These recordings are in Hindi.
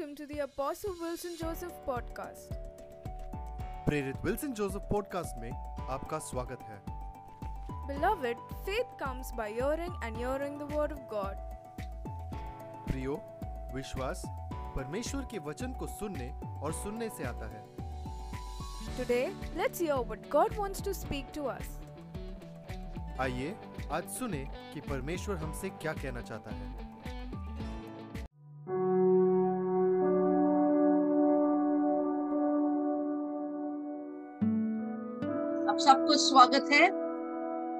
welcome to the Apostle Wilson Joseph podcast. प्रेरित विल्सन जोसेफ पॉडकास्ट में आपका स्वागत है Beloved, faith comes by hearing and hearing the word of God. प्रियो विश्वास परमेश्वर के वचन को सुनने और सुनने से आता है Today, let's hear what God wants to speak to us. आइए आज सुने कि परमेश्वर हमसे क्या कहना चाहता है सबको स्वागत है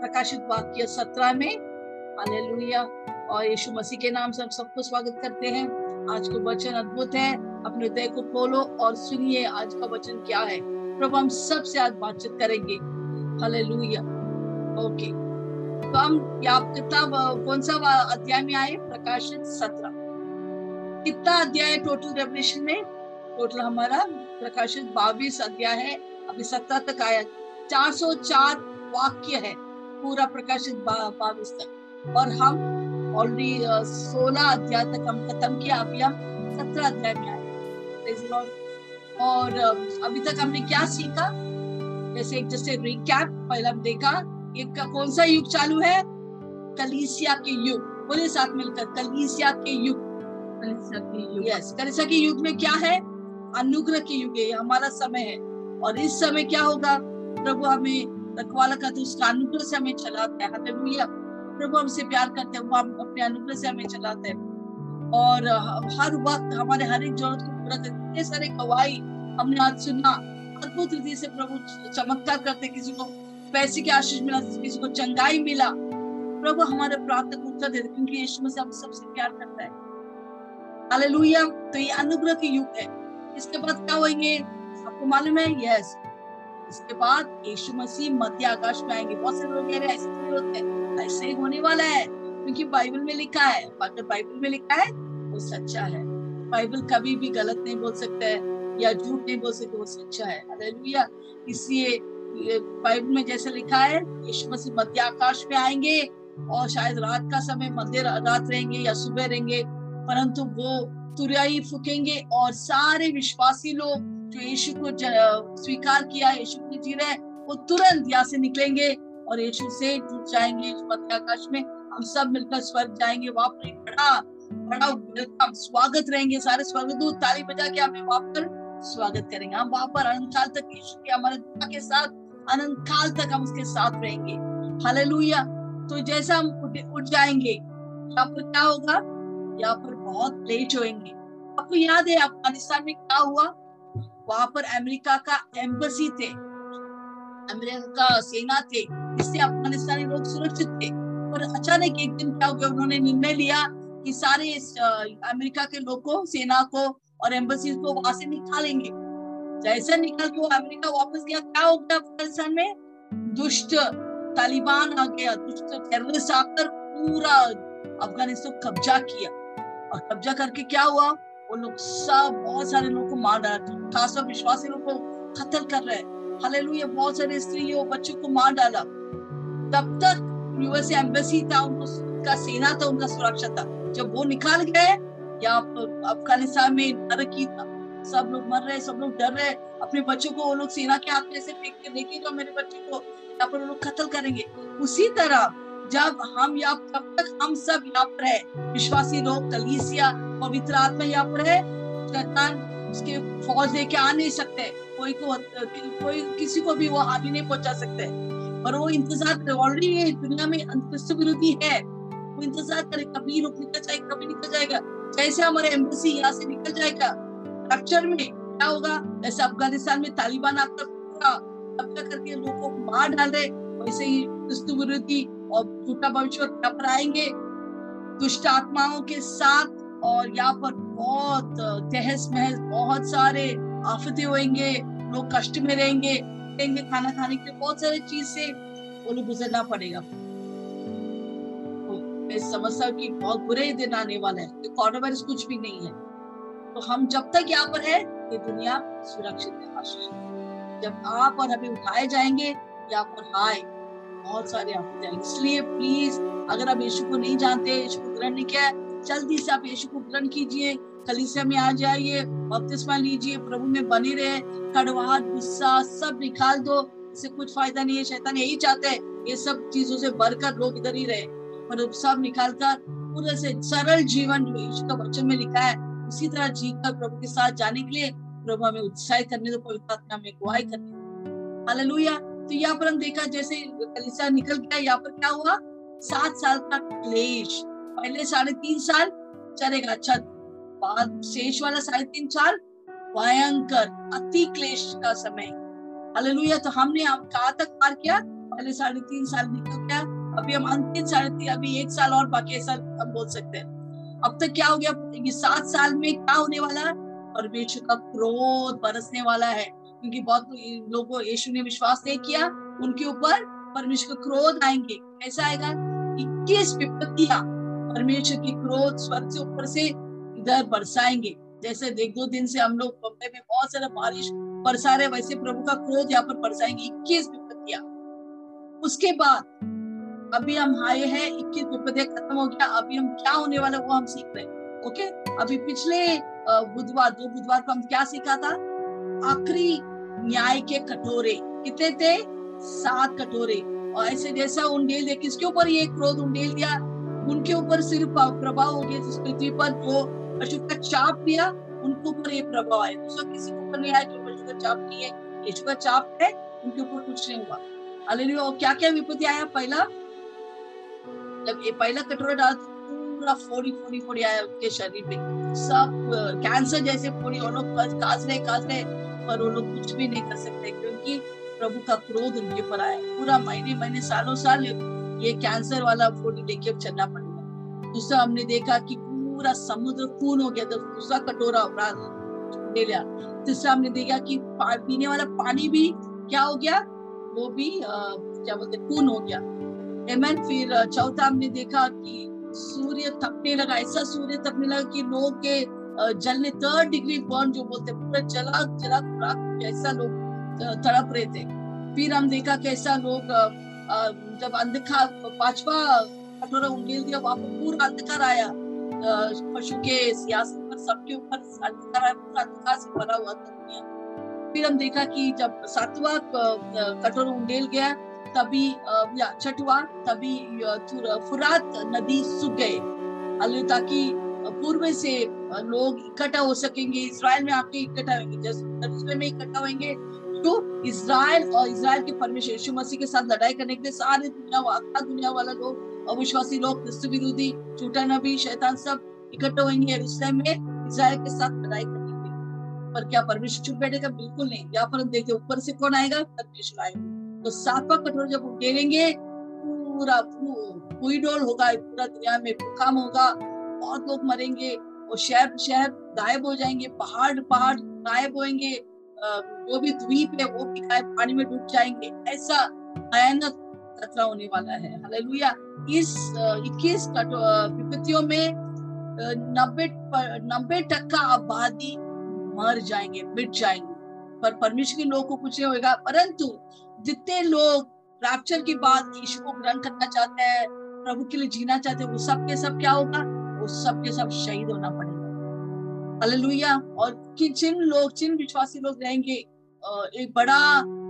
प्रकाशित वाक्य सत्रह में। हालेलुया। और यीशु मसीह के नाम से हम सबको स्वागत करते हैं। आज का वचन अद्भुत है। अपने हृदय को खोलो और सुनिए आज का वचन क्या है। प्रभु, हम सबसे आज बातचीत करेंगे। हालेलुया। ओके। तो हम यहाँ किताब कौन सा अध्याय में आए? प्रकाशित सत्रह। कितना अध्याय टोटल रेवल्यूशन में? टोटल हमारा प्रकाशित बाईस अध्याय है। अभी सत्रह तक आया। 404 वाक्य है पूरा प्रकाशित बाईस तक और हम ऑलरेडी सोलह अध्याय तक हम खत्म किया अभी हम सत्रह अध्याय में आए. और अभी तक हमने क्या सीखा? जैसे एक जैसे रिकैप पहले हम देखा एक का कौन सा युग चालू है? कलीसिया के युग। बोले साथ मिलकर कलीसिया के युग। कलीसिया के युग। यस कलीसिया के युग में क्या है? अनुग्रह के युग है हमारा समय है। और इस समय क्या होगा? प्रभु हमें रखवाला करते उसका अनुग्रह से हमें चलाता है, हालेलुया। प्रभु हमसे प्यार करते हैं, वो हम अपने अनुग्रह से हमें चलाते हैं। और हर वक्त हमारे हर एक ज़रूरत को पूरा करते इतने सारे गवाही हमने आज सुना। अद्भुत रीति से प्रभु चमत्कार करते किसी को पैसे की आशीष मिला, किसी को चंगाई मिला। प्रभु हमारे प्रार्थना को उत्तर देते क्योंकि यीशु मसीह हम सबसे प्यार करता है। हालेलुया। तो ये अनुग्रह के युग है। इसके बाद क्या होंगे आपको मालूम है? यस इसके बाद यीशु मसीह मध्य आकाश में आएँगे। बहुत से लोग कह रहे हैं, ऐसे थोड़ी होते ऐसे ही होने वाला है। क्योंकि बाइबल में लिखा है, अगर बाइबल में लिखा है, वो सच्चा है। बाइबल कभी भी गलत नहीं बोल सकता है या झूठ नहीं बोल सकते, वो सच्चा है। हालेलुया। इसलिए बाइबल में जैसे लिखा है, यीशु मसीह मध्य आकाश में आएँगे और शायद रात का समय मध्य रात रहेंगे या सुबह रहेंगे, परंतु वो तुरई फूकेंगे और सारे विश्वासी लोग जो यीशु को स्वीकार किया यीशु को जी रहे वो तुरंत यहाँ से निकलेंगे और यीशु से जुट जाएँगे। आकाश में हम सब मिलकर स्वर्ग जाएँगे। वहाँ पर बड़ा बड़ा वेलकम स्वागत रहेंगे सारे स्वर्गदूत ताली बजा के हमें वहाँ पर स्वागत करेंगे। हम वहाँ पर अनंत काल तक यीशु के हमारे दुआ के साथ अनंत काल तक हम उसके साथ रहेंगे। हालेलुया। तो जैसा हम उठ, उठ जाएँगे यहाँ पर क्या होगा? यहाँ पर बहुत लेट होएँगे। आपको याद है अफ़गानिस्तान में क्या हुआ? वहाँ पर अमेरिका का एम्बेसी थे, अमेरिका का सेना थे इससे अफगानिस्तानी लोग सुरक्षित थे। पर अचानक एक दिन क्या हो गया उन्होंने निर्णय लिया कि सारे अमेरिका के लोग, सेना को और एम्बेसी को वहाँ से निकालेंगे। जैसे निकल के अमेरिका वापस गया, क्या हो गया अफ़गानिस्तान में? दुष्ट तालिबान आ गया, दुष्ट टेररिस्ट आकर पूरा अफ़गानिस्तान कब्जा किया। और कब्जा करके क्या हुआ? वो लोग सब बहुत सारे लोगों को मार डाला खासकर विश्वासी लोग को कत्ल कर रहे हैं। हालेलुया, बहुत सारे स्त्रियों बच्चों को मार डाला। तब तक यूएस एम्बेसी था, उनको सेना था, उनका सुरक्षा था। जब वो निकाल गए, या अफ़गानिस्तान में तरक्की था, सब लोग मर रहे, सब लोग डर रहे। अपने बच्चों को वो लोग सेना के हाथ में से फेंक के लेके जाओ मेरे बच्चे को यहाँ पर वो लोग कत्ल करेंगे। उसी तरह जब हम यहाँ तब तक हम सब यहाँ पर है। विश्वासी लोग, कलीसिया, पवित्र आत्मा यहाँ पर है। शैतान उसके फौज लेके आ नहीं सकते। कोई को, कोई किसी को भी वो हानि नहीं पहुँचा सकते। पर वो इंतज़ार ऑलरेडी दुनिया में अंतरिक्ष विरोधी है। वो इंतज़ार करे, कभी रुक निकल जाएगा कभी निकल जाएगा। जैसे हमारे एम्बेसी यहाँ से निकल जाएगा रक्षण में क्या होगा? जैसे अफ़गानिस्तान में तालिबान आकर पूरा कब्जा करके लोगों को मार डाल रहे, वैसे ही विरोधी और झूठा भविष्य पर दुष्ट आत्माओं के साथ और यहाँ पर बहुत तहस महस, बहुत सारे आफतें होंगे लोग कष्ट में रहेंगे। रहेंगे खाना खाने के बहुत सारी चीज़ से, वो लोग गुजरना पड़ेगा। तो मैं समझता कि बहुत बुरे दिन आने वाले हैं कोरोना वायरस कुछ भी नहीं है। तो हम जब तक यहाँ पर है, ये दुनिया सुरक्षित है जब आप और हमें उठाए जाएँगे, यहाँ पर हाय। बहुत सारे आप जाएँगे इसलिए प्लीज़ अगर आप यीशु को नहीं जानते, यीशु को ग्रहण नहीं किया जल्दी से आप यीशु को ग्रहण कीजिए। कलिसिया में आ जाइए बपतिस्मा लीजिए, प्रभु में बने रहे, कड़वाहट, गुस्सा, सब निकाल दो। इससे कुछ फ़ायदा नहीं है, शैतान यही चाहते हैं, ये सब चीज़ों से बढ़कर लोग इधर ही रहे। पर सब निकाल कर पूरे से सरल जीवन जो यीशु का वचन में लिखा है, उसी तरह जी कर प्रभु के साथ जाने के लिए, प्रभु हमें उत्साहित करने दो, पवित्र आत्मा में गुआई करने दो। हालेलुया। तो यहाँ पर हम देखा, जैसे कलिसा निकल गया, यहाँ पर क्या हुआ? सात साल का क्लेश। पहले साढ़े तीन साल चलेगा अच्छा बाद शेष वाला साढ़े तीन साल भयंकर, अति क्लेश का समय। हालेलुया तो हमने कहा तक पार किया? पहले साढ़े तीन साल निकल गया, अभी हम अंतिम साढ़े तीन, अभी एक साल और बाकी ऐसा हम बोल सकते हैं। अब तक क्या हो गया? ये सात साल में क्या होने वाला? है परमेश्वर का क्रोध बरसने वाला है। क्योंकि बहुत लोगों यीशु ने विश्वास नहीं किया, उनके ऊपर परमेश्वर का क्रोध आएँगे। कैसा आएगा इक्कीस विपत्तियाँ परमेश्वर की क्रोध स्वर्ग से ऊपर से इधर बरसाएँगे। जैसे देख दो दिन से हम लोग बम्बे में बहुत सारा बारिश बरसा रहे वैसे प्रभु का क्रोध यहाँ पर बरसाएँगे इक्कीस विपत्तियाँ उसके बाद अभी हम आए हैं, इक्कीस विपत्तियाँ खत्म हो गया, अभी हम क्या होने वाला वो हम सीख रहे हैं। ओके? अभी पिछले बुधवार, दो बुधवार को हम क्या सीखा था? आखिरी न्याय के कटोरे। कितने थे? सात कटोरे। और ऐसे जैसा उंडेल दिया किसके ऊपर ये क्रोध उंडेल दिया? उनके ऊपर सिर्फ़ प्रभाव हो गया, जिस पृथ्वी पर जो पशु का चाप दिया, उनके ऊपर ये प्रभाव आया। दूसरा किसी के ऊपर नहीं आया जो पशु का चाप नहीं है यीशु का चाप है, उनके ऊपर कुछ नहीं हुआ। और क्या क्या विपत्ति आया? पहला, जब ये पहला कटोरा डाल, पूरा फोड़ी फोड़ी फोड़ी आया उनके शरीर में सब कैंसर जैसे फोड़ी वो लोग काज रहे काज रहे। पर वो लोग कुछ भी नहीं कर सकते क्योंकि प्रभु का क्रोध उनके ऊपर आया। पूरा महीने महीने, सालों, साल ये कैंसर वाला फोड़ी लेके चलना पड़ेगा। दूसरा हमने देखा कि पूरा समुद्र खून हो गया तो दूसरा कटोरा अपराध ले लिया तीसरा हमने देखा कि पीने वाला पानी भी क्या हो गया? वो भी क्या बोलते खून हो गया। एमन फिर चौथा हमने देखा कि सूर्य तपने लगा, ऐसा सूर्य तपने लगा कि लोग के जलने थर्ड डिग्री बर्न जो बोलते पूरा जला जला जैसा लोग तड़प रहे थे। फिर हम देखा कैसा लोग जब अंधकार पांचवा कटोरा उंगेल दिया, वहाँ पर पूरा अंधकार आया। पशु के सियासत पर, सबके ऊपर अंधकार आया, पूरा अंधकार से भरा हुआ था फिर हम देखा कि जब सातवा कटोरा उंडेल गया, तभी या छठवा, तभी फुरात नदी सूख गए ताकि पूर्व से लोग इकट्ठा हो सकेंगे इसराइल में आके इकट्ठा होंगे, जैसे में इकट्ठा होंगे तो इसराइल और इसराइल के परमेश्वर यीशु मसीह के साथ लड़ाई करने के लिए सारे दुनिया आखा दुनिया वाला लोग, अविश्वासी लोग, क्रिस्त विरोधी, झूठा नबी, शैतान सब इकट्ठे होंगे यरूशलेम में इसराइल के साथ लड़ाई करने के लिए। पर क्या परमेश्वर चुप बैठेगा? बिल्कुल नहीं। यहाँ पर हम देखते ऊपर से कौन आएगा? परमेश्वर आएगा। तो सातवा कठोर जब उठेंगे पूरा पूरी डोल होगा, पूरा दुनिया में भूकंप होगा बहुत लोग मरेंगे। और शहर शहर गायब हो जाएँगे, पहाड़ पहाड़ गायब होंगे जो भी द्वीप है, वो भी गायब पानी में डूब जाएँगे। ऐसा भयानक खतरा होने वाला है। हालेलुया। इस इक्कीस विपत्तियों में नब्बे नब्बे टक्का आबादी मर जाएँगे, मिट जाएँगे। पर परमेश्वर के लोगों को कुछ नहीं होगा परंतु जितने लोग रैप्चर के बाद यीशु को ग्रहण करना चाहते हैं, प्रभु के लिए जीना चाहते हैं, वो सब के सब क्या होगा? वो सब के सब शहीद होना पड़ेगा। हालेलुया और कि जिन लोग, जिन विश्वासी लोग रहेंगे एक बड़ा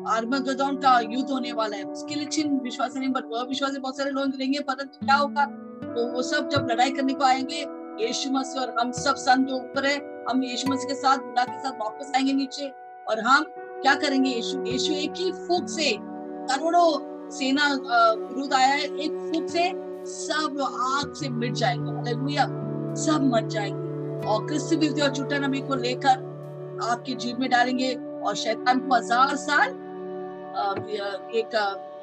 आर्मगदौन का युद्ध होने वाला है, उसके लिए जिन विश्वासी नहीं बट विश्वासी बहुत सारे लोग रहेंगे, परंतु क्या होगा? तो वो सब जब लड़ाई करने को आएँगे, यीशु मसीह और हम सब सन जो ऊपर है, हम यीशु मसीह के साथ बुला के साथ वापस आएँगे नीचे, और हम क्या करेंगे? यीशु यीशु एक ही फूक से करोड़ों सेना विरुद्ध आया है, एक फूक से सब आग से मिट जाएँगे। हालेलुया सब मर जाएँगे। और क्रिस्त और झूठा नबी को लेकर आपके जीव में डालेंगे। और शैतान को हज़ार साल एक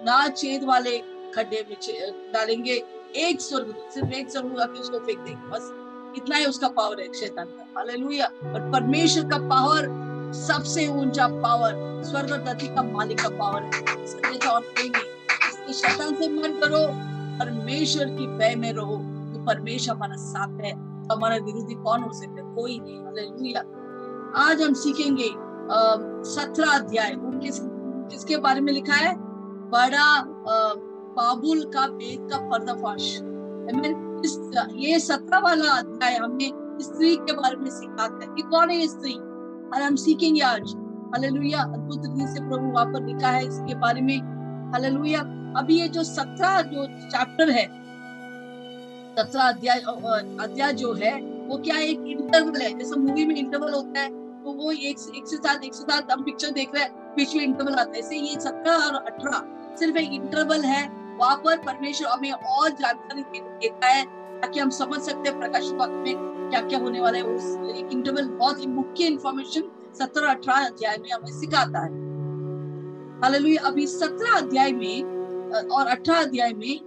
ना छेद वाले खड्डे में डालेंगे। एक स्वर्ग, सिर्फ़ एक स्वर्ग आके उसको फेंक देंगे। बस इतना ही उसका पावर है शैतान का। हालेलुया और परमेश्वर का पावर सबसे ऊँचा पावर स्वर्ग धरती का मालिक का पावर है। शैतान से मन करो। परमेश्वर की भय में रहो तो परमेश्वर हमारा साथ है, हमारा विरोधी कौन हो सकता है? कोई नहीं। आज हम सीखेंगे सत्रह अध्याय। वो किस, किसके बारे में लिखा है? बड़ा बाबुल का भेद का पर्दाफाश। इस, ये सत्रह वाला अध्याय हमने स्त्री के बारे में सिखाता है कि कौन है स्त्री? और हम सीखेंगे आज। हालेलुया। अद्भुत रीति से प्रभु वहाँ पर लिखा है इसके बारे में। हालेलुया अभी ये जो सत्रह, जो चैप्टर है, सत्रह अध्याय अध्याय जो है, वो क्या एक इंटरवल है? जैसे मूवी में इंटरवल होता है तो वो एक एक से साथ एक से साथ हम पिक्चर देख रहे हैं, बीच में इंटरवल आता है। ऐसे ये सत्रह और अठारह सिर्फ़ एक इंटरवल है। वहाँ पर परमेश्वर हमें और जानकारी देता है, ताकि हम समझ सकते हैं प्रकाश में क्या क्या होने वाला है। उस एक इंटरवल बहुत ही मुख्य इंफॉर्मेशन सत्रह, अठारह अध्याय में हमें सिखाता है। हालेलुया। अभी सत्रह अध्याय में और अठारह अध्याय में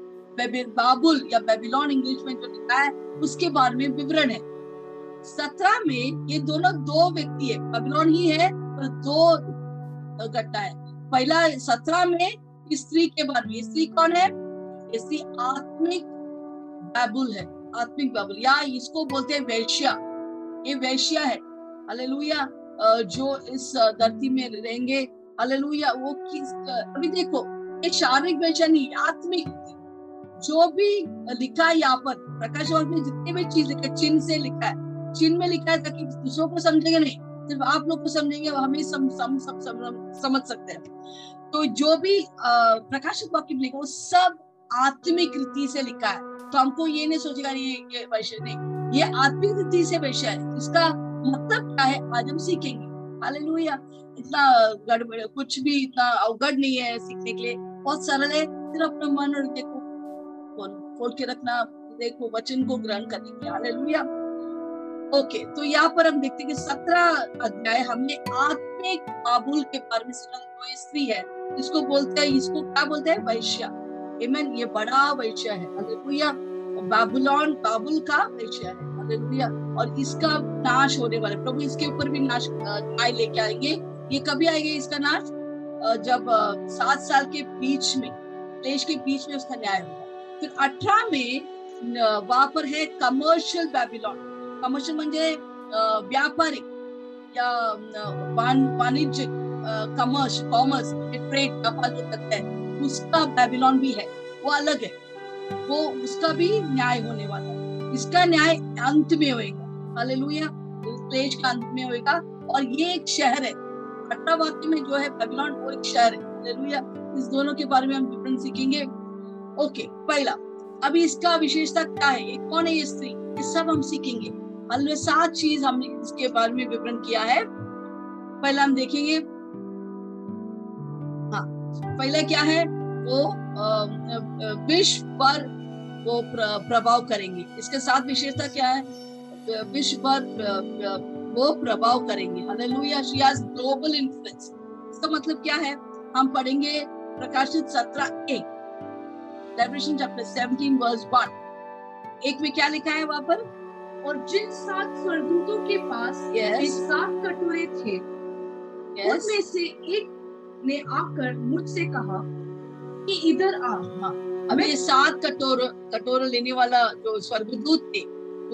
बाबुल या बेबीलोन इंग्लिश में जो लिखा है, उसके बारे में विवरण है। सत्रह में ये दोनों दो व्यक्ति है। बेबीलोन ही है और दो घटना है। पहला सत्रह में स्त्री के बारे में। स्त्री कौन है? स्त्री आत्मिक बाबुल है। आत्मिक बाबुल, या इसको बोलते हैं वैश्या। ये वैश्या है। हालेलुया। जो इस धरती में रहेंगे हालेलुया वो किस अभी देखो ये शारीरिक वैश्या नहीं आत्मिक जो भी लिखा है यहाँ पर प्रकाश में जितने भी चीज़ लिखा चिन्ह से लिखा है चिन्ह में लिखा है ताकि दूसरों को समझेंगे नहीं सिर्फ़ आप लोग को समझेंगे हमें सम, सम, सम, सम, समझ सकते हैं। तो जो भी प्रकाशित वाक्य लिखा वो सब आत्मिक रीति से लिखा है। तो हमको ये नहीं सोचेगा ये ये वैश्य नहीं ये आत्मिक रीति से वैश्य है। इसका मतलब क्या है आज हम सीखेंगे। हालेलुया इतना गड़बड़ कुछ भी इतना अवगढ़ नहीं है सीखने के लिए। बहुत सरल है, सिर्फ़ अपना मन और देखो, खोल के रखना, देखो, वचन को ग्रहण करने के हालेलुया ओके तो यहाँ पर हम देखते हैं कि सत्रह अध्याय हमने आत्मिक बाबुल के बारे में सुना। जो स्त्री है इसको बोलते हैं, इसको क्या बोलते हैं? वैश्या। ये बड़ा वैश्य है। बाबुलॉन बाबुल का वैश्य है। हालेलुया और इसका नाश होने वाला प्रभु इसके ऊपर भी नाश न्याय लेके आएँगे। ये कभी आएँगे इसका नाश? जब सात साल के बीच में, देश के बीच में उसका न्याय होगा। फिर अठारह में वहाँ पर है कमर्शियल बेबीलोन कमर्शियल म्हणजे व्यापारिक या वाणिज्य कमर्स कॉमर्स ट्रेड व्यापार जो करते हैं, उसका बेबीलोन भी है। वो अलग है। वो, उसका भी न्याय होने वाला है। इसका न्याय अंत में होएगा। हालेलुया। देश का अंत में होएगा। और ये एक शहर है। अट्ठा वाक्य में जो है बेबीलोन वो एक शहर है। हालेलुया। इस दोनों के बारे में हम विवरण सीखेंगे। ओके, पहला। अभी इसका विशेषता क्या है? कौन है ये स्त्री? ये सब हम सीखेंगे। मतलब सात चीज़ हमने इसके बारे में विवरण किया है। पहला हम देखेंगे। हाँ पहला क्या है? वो विश्व पर वो प्रभाव करेंगे। इसके साथ विशेषता क्या है? विश्व पर वो प्रभाव करेंगे। Hallelujah she has global influence इसका मतलब क्या है? हम पढ़ेंगे प्रकाशित सत्रह एक रेवलेशन चैप्टर 17 वर्स 1 एक में क्या लिखा है वहाँ पर? और जिन सात स्वर्गदूतों के पास yes. सात कटोरे थे yes. उनमें से एक ने आकर मुझसे कहा कि इधर आ। हाँ अब ये सात कटोर कटोर लेने वाला जो स्वर्गदूत थे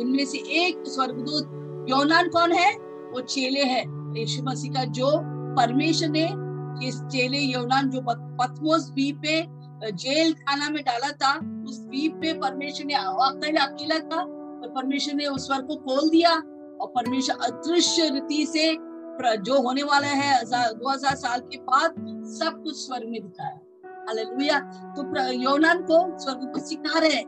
उनमें से एक स्वर्गदूत योनान कौन है? वो चेले है यीशु मसीह का जो परमेश्वर ने इस चेले योनान जो पथमोस द्वीप पे जेल खाना में डाला था उस द्वीप पे परमेश्वर ने अकेला अकेला था और परमेश्वर ने उस स्वर को खोल दिया और परमेश्वर अदृश्य रीति से जो होने वाला है दो हज़ार साल के बाद सब कुछ स्वर्ग में दिखाया। हालेलुया तो योनान को स्वर्ग को सिखा रहे हैं।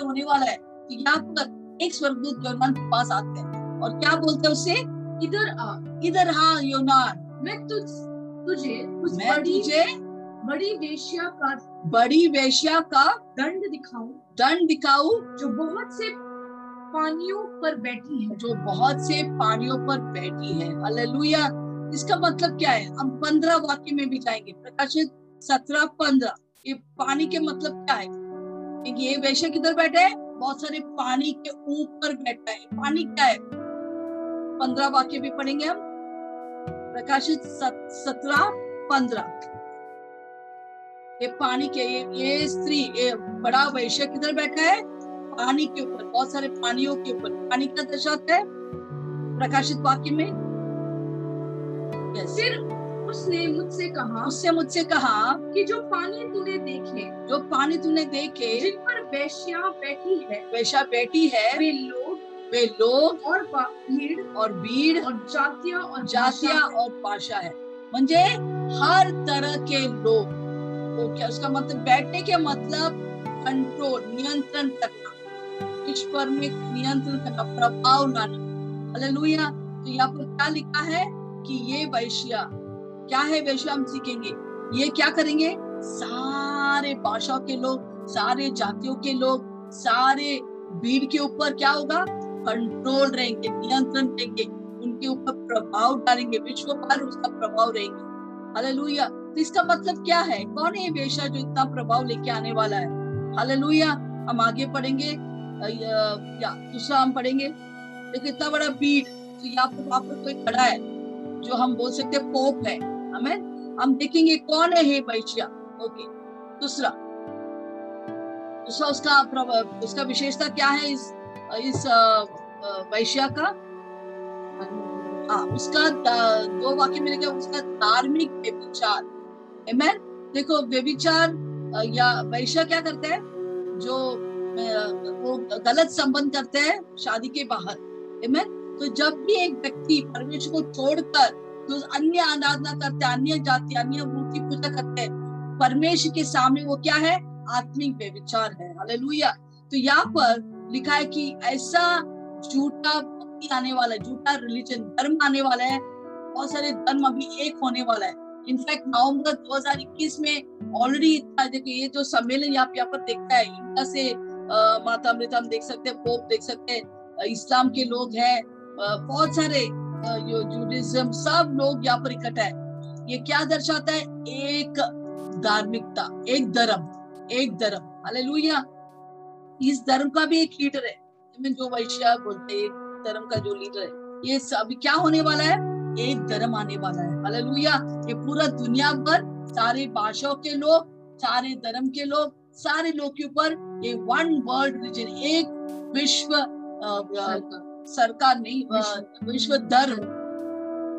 होने वाला है तो यहाँ पर एक स्वर्गदूत योनान के पास आते हैं। और क्या बोलते हैं उससे इधर आ इधर हाँ योनान। मैं तुझ तुझे उस मैं बड़ी तुझे बड़ी वेश्या का बड़ी वेश्या का दंड दिखाऊँ। दंड दिखाऊँ? जो बहुत से पानियों पर बैठी है। जो बहुत से पानियों पर बैठी है। हालेलुया इसका मतलब क्या है? हम पंद्रह वाक्य में भी जाएँगे। प्रकाशित सत्रह पंद्रह। ये पानी के मतलब क्या है? ये वैश्य किधर बैठे है? बहुत सारे पानी के ऊपर बैठा है। पानी क्या है? पंद्रह वाक्य भी पढ़ेंगे हम। प्रकाशित सत्रह पंद्रह। ये पानी के ये, ये स्त्री ये बड़ा वैश्य किधर बैठा है? पानी के ऊपर बहुत सारे पानियों के ऊपर। पानी का दर्शाता है? प्रकाशित वाक्य में? फिर उसने मुझसे कहा उससे मुझसे कहा कि जो पानी तूने देखे जो पानी तूने देखे जिन पर वैश्या बैठी है वैश्या बैठी है वे लोग वे लोग और भीड़ और भीड़ और जातियाँ और जातियाँ और भाषा है। म्हणजे हर तरह के लोग वो क्या उसका मतलब बैठने के मतलब कंट्रोल नियंत्रण करना विश्व पर में नियंत्रण करना प्रभाव लाना। हालेलुया तो यहाँ पर क्या लिखा है कि ये वैश्या क्या है वैश्या हम सीखेंगे। ये क्या करेंगे? सारे भाषाओं के लोग, सारे जातियों के लोग, सारे भीड़ के ऊपर क्या होगा? कंट्रोल रहेंगे, नियंत्रण रहेंगे। उनके ऊपर प्रभाव डालेंगे विश्व पर उसका प्रभाव रहेंगे। हालेलुया तो इसका मतलब क्या है? कौन है ये वेश्या जो इतना प्रभाव लेके आने वाला है? हालेलुया हम आगे पढ़ेंगे। या दूसरा हम पढ़ेंगे। देखो इतना बड़ा भीड़ तो यहाँ पर वहाँ पर कोई खड़ा है, जो हम बोल सकते पोप है। हमें हम देखेंगे कौन है वैश्या ओके दूसरा। दूसरा उसका उसका विशेषता क्या है इस इस वैश्या का? हाँ उसका दो वाक्य मिलेगा उसका धार्मिक व्यभिचार। Amen? देखो, व्यभिचार या वैश्या क्या करते हैं? जो वो गलत संबंध करते हैं शादी के बाहर। Amen? तो जब भी एक व्यक्ति परमेश्वर को छोड़कर तो अन्य आराधना करते, अन्य जाति, अन्य मूर्ति पूजा करते हैं। परमेश्वर के सामने वो क्या है? आत्मिक व्यभिचार है। हालेलुया। तो यहाँ पर लिखा है कि ऐसा झूठा भक्ति आने वाला है, झूठा रिलीजन धर्म आने वाला है, बहुत सारे धर्म अभी एक होने वाला है। इनफैक्ट नवंबर 2021 में ऑलरेडी देखो ये जो सम्मेलन यहाँ यहाँ पर देखता है इंडिया से माता अमृता हम देख सकते हैं, पोप देख सकते हैं इस्लाम के लोग हैं बहुत सारे अ, जूडिज्म सब लोग यहाँ पर इकट्ठा है। ये क्या दर्शाता है? एक धार्मिकता एक धर्म एक धर्म। हालेलुया। इस धर्म का भी एक लीडर है। में जो वैश्या बोलते हैं धर्म का जो लीडर है। ये अभी क्या होने वाला है? एक धर्म आने वाला है। हालेलुया। ये पूरा दुनिया भर सारे भाषाओं के लोग सारे धर्म के लोग सारे लोग के ऊपर ये वन वर्ल्ड रिलीजन एक विश्व सरकार नहीं विश्व धर्म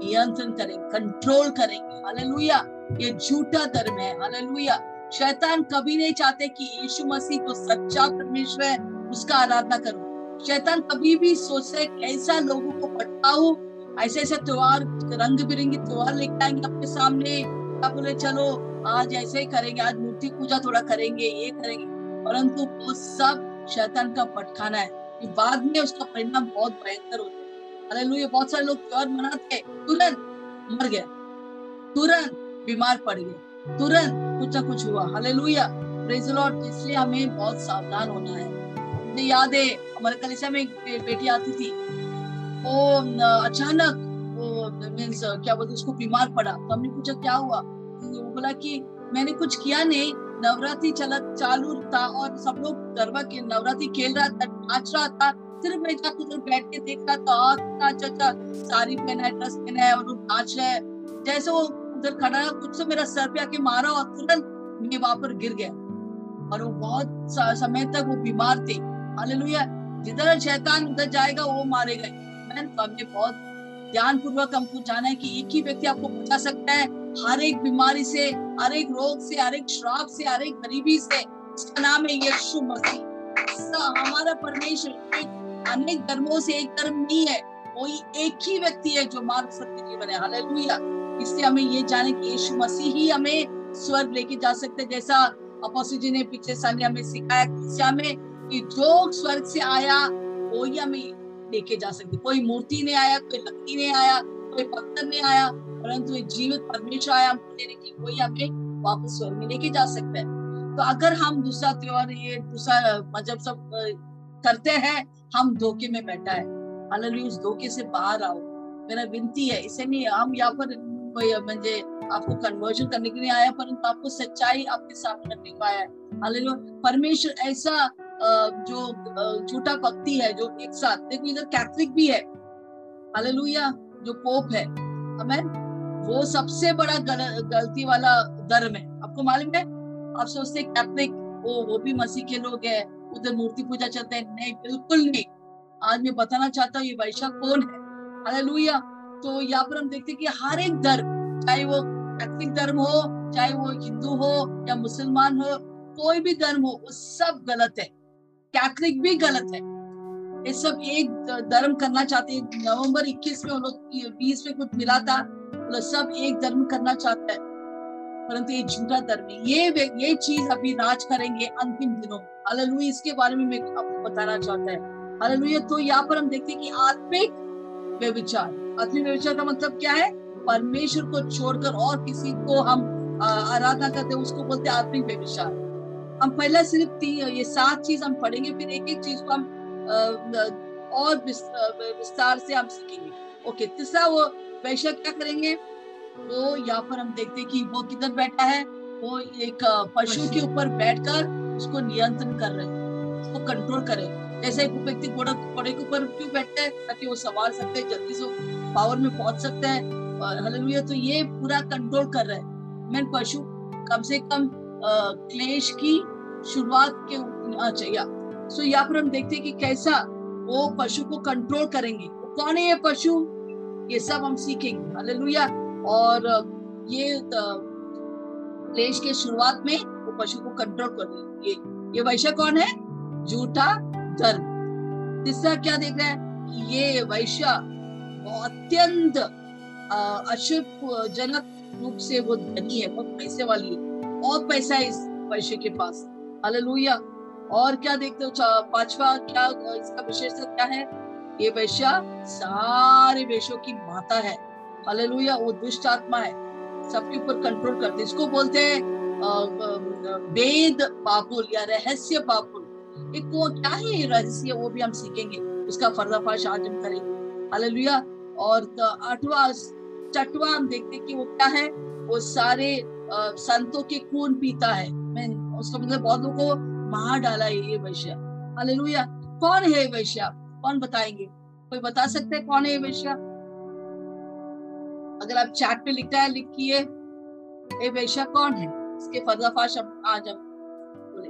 नियंत्रण करेंगे कंट्रोल करेंगे। हालेलुया ये झूठा धर्म है। हालेलुया शैतान कभी नहीं चाहते कि यीशु मसीह जो सच्चा परमेश्वर है उसका आराधना करो। शैतान कभी भी सोचता कैसा लोगों को भटकाऊ ऐसे ऐसे त्योहार रंग बिरंगे त्योहार लेके आएँगे अपने सामने। क्या बोले चलो आज ऐसे ही करेंगे आज मूर्ति पूजा थोड़ा करेंगे ये करेंगे। परंतु वो सब शैतान का भटकाना है। कि बाद में उसका परिणाम बहुत भयंकर होता है। हालेलुया, बहुत सारे लोग त्योहार मनाते हैं? तुरंत मर गए। तुरंत बीमार पड़ गए। तुरंत कुछ ना कुछ हुआ। द लॉर्ड इसलिए हमें बहुत सावधान होना है। मुझे याद है, हमारे कलिसिया में एक बेटी आती थी। वो अचानक वो, मीन्स, क्या बोलते उसको बीमार पड़ा। तो हमने पूछा, क्या हुआ? तो वो बोला कि, मैंने कुछ किया नहीं। नवरात्रि चला चालू था और सब लोग गरबा के नवरात्रि खेल रहा था नाच रहा था। सिर्फ़ मैं जाकर उधर बैठ के देख रहा था "आ, कितना अच्छा अच्छा साड़ी पहना है ड्रेस पहना है और वो नाच रहा है। जैसे वो उधर खड़ा है कुछ से मेरा सर पे आके मारा और तुरंत मैं वहाँ पर गिर गया। और वो बहुत समय तक वो बीमार थे। हालेलुया। जिधर शैतान उधर जाएगा वो मारेगा मैंने तो हमने बहुत ध्यान पूर्वक हमको जाना है कि एक ही व्यक्ति आपको बचा सकता है। हर एक बीमारी से हर एक रोग से हर एक श्राप से हर एक गरीबी से। इसका नाम है यीशु मसीह। हमारा परमेश्वर अनेक धर्मों से एक धर्म नहीं है। वही एक ही व्यक्ति है जो मार्ग, सत्य, जीवन है। हालेलुया। इसलिए हमें ये जाने कि यीशु मसीह ही हमें स्वर्ग लेके जा सकते जैसा अपोस्टल जी ने पिछले साल हमें सिखाया में कि जो स्वर्ग से आया वो ही हमें लेके जा सकते कोई मूर्ति ने आया, कोई लकड़ी ने आया, कोई पत्थर ने आया, परंतु जीवित परमेश्वर आया हमको देने की वही हमें वापस स्वर्ग में लेके जा सकता है। अगर हम दूसरा त्योहार ये दूसरा मज़हब सब करते हैं हम धोखे में बैठा है। हालेलुया उस धोखे से बाहर आओ। मेरा विनती है इसे नहीं हम यहाँ पर कोई म्हणजे आपको कन्वर्जन करने के लिए आया परंतु आपको सच्चाई आपके सामने रखने को है। परमेश्वर ऐसा जो झूठा भक्ति है जो एक साथ देखो इधर कैथलिक भी है। हालेलुया जो पोप है। हमें वो सबसे बड़ा गल, गलती वाला धर्म है। आपको मालूम है? आप सोचते कैथलिक वो वो भी मसीह के लोग हैं, उधर मूर्ति पूजा चलते हैं। नहीं, बिल्कुल नहीं। आज मैं बताना चाहता हूँ, ये वैशा कौन है? हालेलुया तो यहाँ पर हम देखते कि हर एक धर्म, चाहे वो कैथलिक धर्म हो, चाहे वो हिंदू हो या मुसलमान हो, कोई भी धर्म हो, वो सब गलत है। कैथलिक भी गलत है। ये सब एक धर्म करना चाहते हैं। नवंबर 21 में उन लोग, बीस में कुछ मिला था सब एक धर्म करना चाहता है। परंतु ये झूठा धर्म है। ये ये चीज़ अभी राज करेंगे अंतिम दिनों। हालेलुया, इसके बारे में मैं आपको बताना चाहता है। हालेलुया तो यहाँ पर हम देखते हैं कि आत्मिक व्यविचार आत्मिक व्यविचार का मतलब क्या है? परमेश्वर को छोड़कर और किसी को हम आराधना करते हैं, उसको बोलते हैं आत्मिक व्यविचार हम पहले सिर्फ़ तीन ये सात चीज़ हम पढ़ेंगे, फिर एक एक चीज़ को हम और विस्तार से हम सीखेंगे। ओके, तीसरा वो वैश्य क्या करेंगे? वो यहाँ पर हम देखते कि वो किधर बैठा है? वो एक पशु के ऊपर बैठकर उसको नियंत्रण कर रहे उसको कंट्रोल करे जैसे एक व्यक्ति घोड़ा, घोड़े के ऊपर क्यों बैठता है? ताकि वो सवार सकते हैं, जल्दी से पावर में पहुँच सकते हैं। हालेलुया तो ये पूरा कंट्रोल कर रहे हैं। पशु कम से कम क्लेश की शुरुआत के चाहिए सो यहाँ पर हम देखते हैं कि कैसा वो पशु को कंट्रोल करेंगे। कौन है ये पशु? ये सब हम सीखेंगे। हालेलुया और ये क्लेश के शुरुआत में वो पशु को कंट्रोल कर ये ये वैश्य कौन है? झूठा धर्म। तीसरा क्या देख रहे हैं? कि ये वैश्य अत्यंत अशुभ जनक रूप से वो धनी है, बहुत पैसे वाली है और पैसा है इस वैश्य के पास। हालेलुया। और क्या देखते हो? पांचवा क्या, इसका विशेषता क्या है? ये वैश्य सारे वेशों की माता है। हालेलुया वो दुष्ट आत्मा है। सबके ऊपर कंट्रोल करते इसको बोलते हैं वेद बाबुल या रहस्य बाबुल एक वो क्या है रहस्य वो भी हम सीखेंगे। उसका फर्दाफाश आज हम करेंगे। हालेलुया और आठवां चटवा हम देखते कि वो क्या है। वो सारे आ, संतों के खून पीता है। मैं उसका मतलब बहुत लोगों को मार डाला है ये वैश्या। हालेलुया कौन है वैश्या? कौन बताएँगे? कोई बता सकते हैं कौन है वैश्या? अगर आप चैट पे लिखता है लिखिए ये। वैश्या कौन है? इसके पर्दाफाश हम आज हम बोले।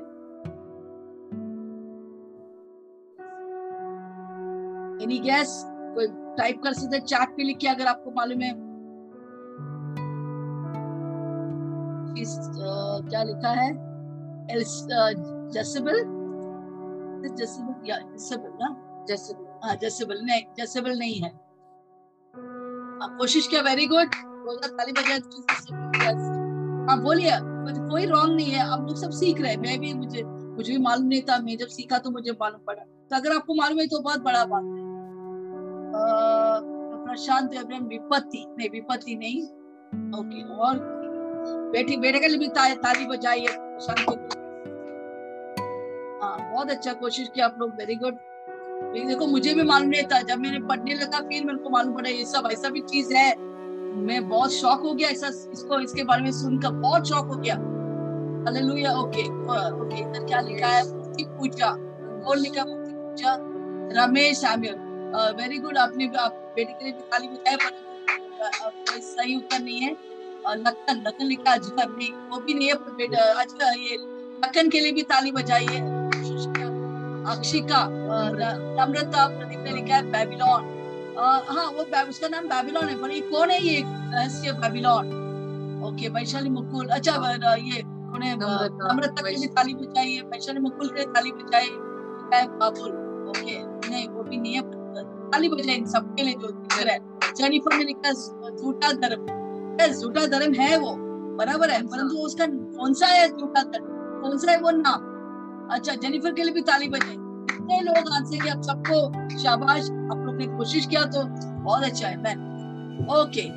एनी गैस कोई टाइप कर सकते चैट पे लिखिए अगर आपको मालूम है। इस क्या लिखा है? जसेबल जसेबल या जसेबल ना? जसेबल हाँ जसेबल नहीं जसेबल नहीं है। कोशिश किया वेरी गुड ताली बजाए बोलिए कोई रॉन्ग नहीं है आप लोग सब सीख रहे मैं भी मुझे मुझे भी मालूम नहीं था मैं जब सीखा तो मुझे मालूम पड़ा। तो अगर आपको मालूम है तो बहुत बड़ा बात है। प्रशांत विपत्ति। नहीं विपत्ति नहीं। ओके और? बेटी बेटे के लिए भी ता, ताली बजाइए हाँ बहुत अच्छा कोशिश किया आप लोग वेरी गुड देखो, मुझे भी मालूम नहीं था जब मैंने पढ़ने लगा, फिर मेरे को मालूम पड़ा, ये सब ऐसा भी चीज़ है। मैं बहुत शौक हो गया ऐसा, इसको, इसके बारे में सुनकर बहुत शौक हो गया। हालेलुया ओके ओके इधर क्या लिखा है? मूर्ति पूजा गोल लिखा मूर्ति पूजा, रमेश सामियल वेरी गुड आपने आप बेटे के लिए भी ताली बजाया पर सही उत्तर नहीं है। लखन लखन लिखा अजगर नहीं वो भी नहीं है अजगर ये लखन के लिए भी ताली बजाइए अक्षिका नम्रता प्रदीप ने लिखा है बेबीलोन। हाँ वो उसका नाम बेबीलोन है पर ये कौन है ये रहस्य बेबीलोन? ओके वैशाली मुकुल अच्छा ये कौन है नम्रता के लिए ताली बजाइए वैशाली मुकुल के लिए ताली बजाइए बाबुल? ओके नहीं वो भी नहीं है ताली बजाइए सबके लिए जो रहा है। जेनिफर ने लिखा झूठा धर्म। झूठा धर्म है वो? बराबर है परंतु उसका कौन सा है झूठा धर्म? कौन सा है वो नाम? अच्छा जेनिफर के लिए भी ताली बजे इतने लोग आंसर आप सबको शाबाश। आप लोग ने कोशिश किया तो बहुत अच्छा है, मैं ओके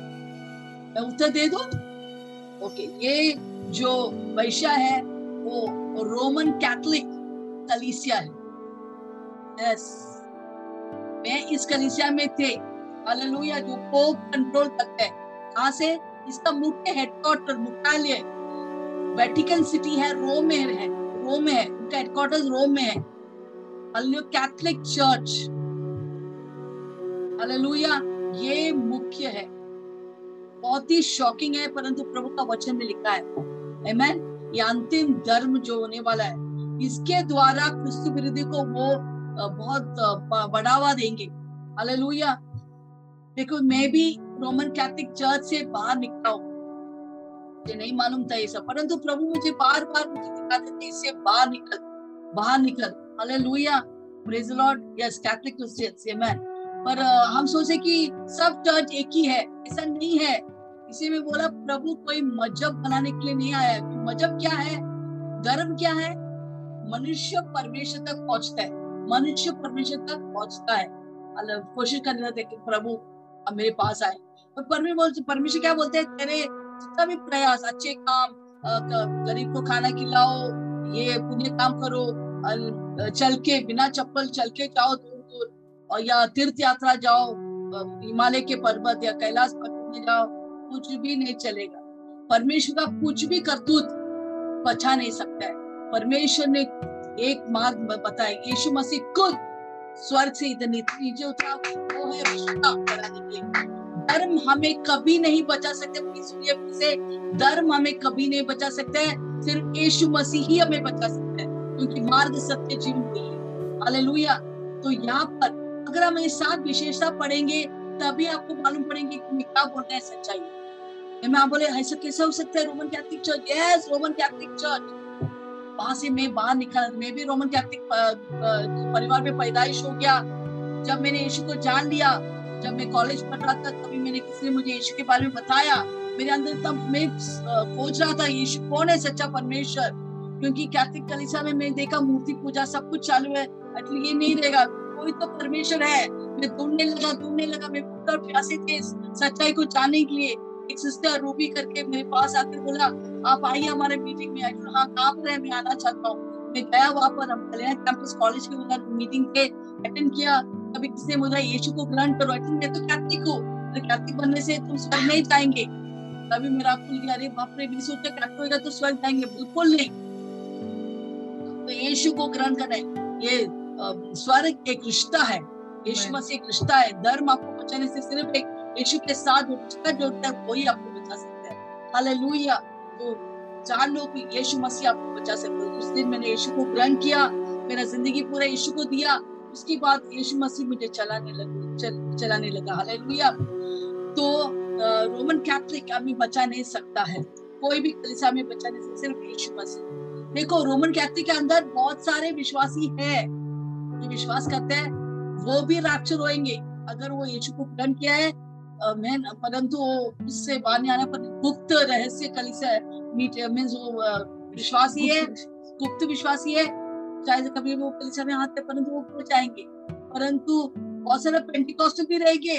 मैं उत्तर दे दू? ओके ये जो वैश्या है, वो रोमन कैथोलिक कलीसिया है। यस मैं इस कलीसिया में थे। हालेलुया जो पोप कंट्रोल करते हैं। कहा से? इसका मुख्य हेडक्वार्टर मुख्यालय वेटिकन सिटी है रोम में है। रोम में है, उनका हेडक्वार्टर रोम में है। कैथोलिक चर्च हालेलुया ये मुख्य है। बहुत ही शॉकिंग है, परंतु प्रभु का वचन में लिखा है। Amen? ये अंतिम धर्म जो होने वाला है, इसके द्वारा क्रिस्तु विरोधी को वो बहुत बढ़ावा देंगे। हालेलुया देखो, मैं भी रोमन कैथलिक चर्च से बाहर निकला हूँ। मुझे नहीं मालूम था ये सब। परंतु प्रभु मुझे बार बार मुझे दिखाते थे इससे बाहर निकल बाहर निकल। Hallelujah praise Lord yes Catholic Christians amen पर हम सोचे कि सब चर्च एक ही है, ऐसा नहीं है। इसी में बोला, प्रभु कोई मज़हब बनाने के लिए नहीं आया मज़हब क्या है? धर्म क्या है? मनुष्य परमेश्वर तक पहुँचता है। मनुष्य परमेश्वर तक पहुँचता है। कोशिश करने रहते कि प्रभु अब मेरे पास आए। बोलते, परमेश्वर क्या बोलते हैं? तेरे जितना भी प्रयास, अच्छे काम गरीब को खाना खिलाओ, ये पुण्य काम करो चल के, बिना चप्पल चल के जाओ दूर दूर, और या तीर्थ यात्रा जाओ हिमालय के पर्वत या कैलाश पर्वत में जाओ, कुछ भी नहीं चलेगा। परमेश्वर का कुछ भी करतूत बचा नहीं सकता है। परमेश्वर ने एक मार्ग बताया, यीशु मसीह खुद स्वर्ग से इधर नीचे उतरा वो है बढ़ाने के धर्म हमें कभी नहीं बचा सकते सुनिए से धर्म हमें कभी नहीं बचा सकते, सिर्फ़ यीशु मसीह ही हमें बचा सकते हैं, क्योंकि मार्ग सत्य जीवन वही है। तो यहाँ पर अगर हम ये सात विशेषता पढ़ेंगे, तभी आपको मालूम पड़ेंगे कि क्या बोलते हैं सच्चाई। मैं बोले, ऐसा कैसे हो सकता है, Roman Catholic church? Yes Roman Catholic church. वहाँ से मैं बाहर निकल, मैं भी रोमन कैथलिक परिवार में पैदाइश हो गया। जब मैंने यीशु को जान लिया जब मैं कॉलेज पढ़ रहा था, तभी मैंने किसी ने मुझे यीशु के बारे में बताया। मेरे अंदर तब मैं खोज रहा था, यीशु कौन है सच्चा परमेश्वर? क्योंकि कैथलिक कलिसा में मैं देखा, मूर्ति पूजा सब कुछ चालू है ये नहीं रहेगा। कोई तो परमेश्वर है। मैं ढूँढने लगा ढूँढने लगा, मैं पूरा प्यासे थे सच्चाई को जानने के लिए। एक सिस्टर रूबी करके मेरे पास आकर बोला, आप आइए हमारे मीटिंग में हाँ कहाँ पर है? मैं आना चाहता हूँ। मैं गया वहाँ पर, हम कल्याण कैंपस कॉलेज के उधर मीटिंग पे अटेंड किया। कभी किसी ने बोला यीशु को ग्रहण करो अटेंड मैं तो कैथलिक हूँ कैथलिक बनने से तुम स्वर्ग नहीं जाएँगे। तभी मेरा खुल गया अरे बाप रे बीस सोचा कैथलिक होगा तो स्वर्ग जाएँगे। बिल्कुल नहीं। तो यीशु को ग्रहण करना है। ये स्वर्ग एक रिश्ता है। यीशु मसीह एक रिश्ता है। धर्म आपको बचाने से सिर्फ़ एक यीशु के साथ रिश्ता जोड़ता है वही आपको बचा सकता है। हालेलुया। तो जान लो कि यीशु मसीह आपको बचा सकते हैं। उस दिन मैंने यीशु को ग्रहण किया मेरा ज़िंदगी पूरा यीशु को दिया। उसके बाद यीशु मसीह मुझे चलाने लगा चल, चलाने लगा। हालेलुया। तो रोमन कैथलिक हमें बचा नहीं सकता है। कोई भी कलिसा में बचा नहीं सकता सिर्फ़ यीशु मसीह। देखो रोमन कैथलिक के अंदर बहुत सारे विश्वासी है। जो विश्वास करते हैं वो भी रैप्चर होएँगे। अगर वो यीशु को ग्रहण किया है मैं परंतु उससे बाहर नहीं आने पर गुप्त रहस्य कली से मीट मीन्स वो विश्वासी है गुप्त विश्वासी है। चाहे कभी वो कलिसा में आते परंतु वो पहुँच जाएँगे परंतु बहुत सारे पेंटिकॉस्टल भी रहेंगे,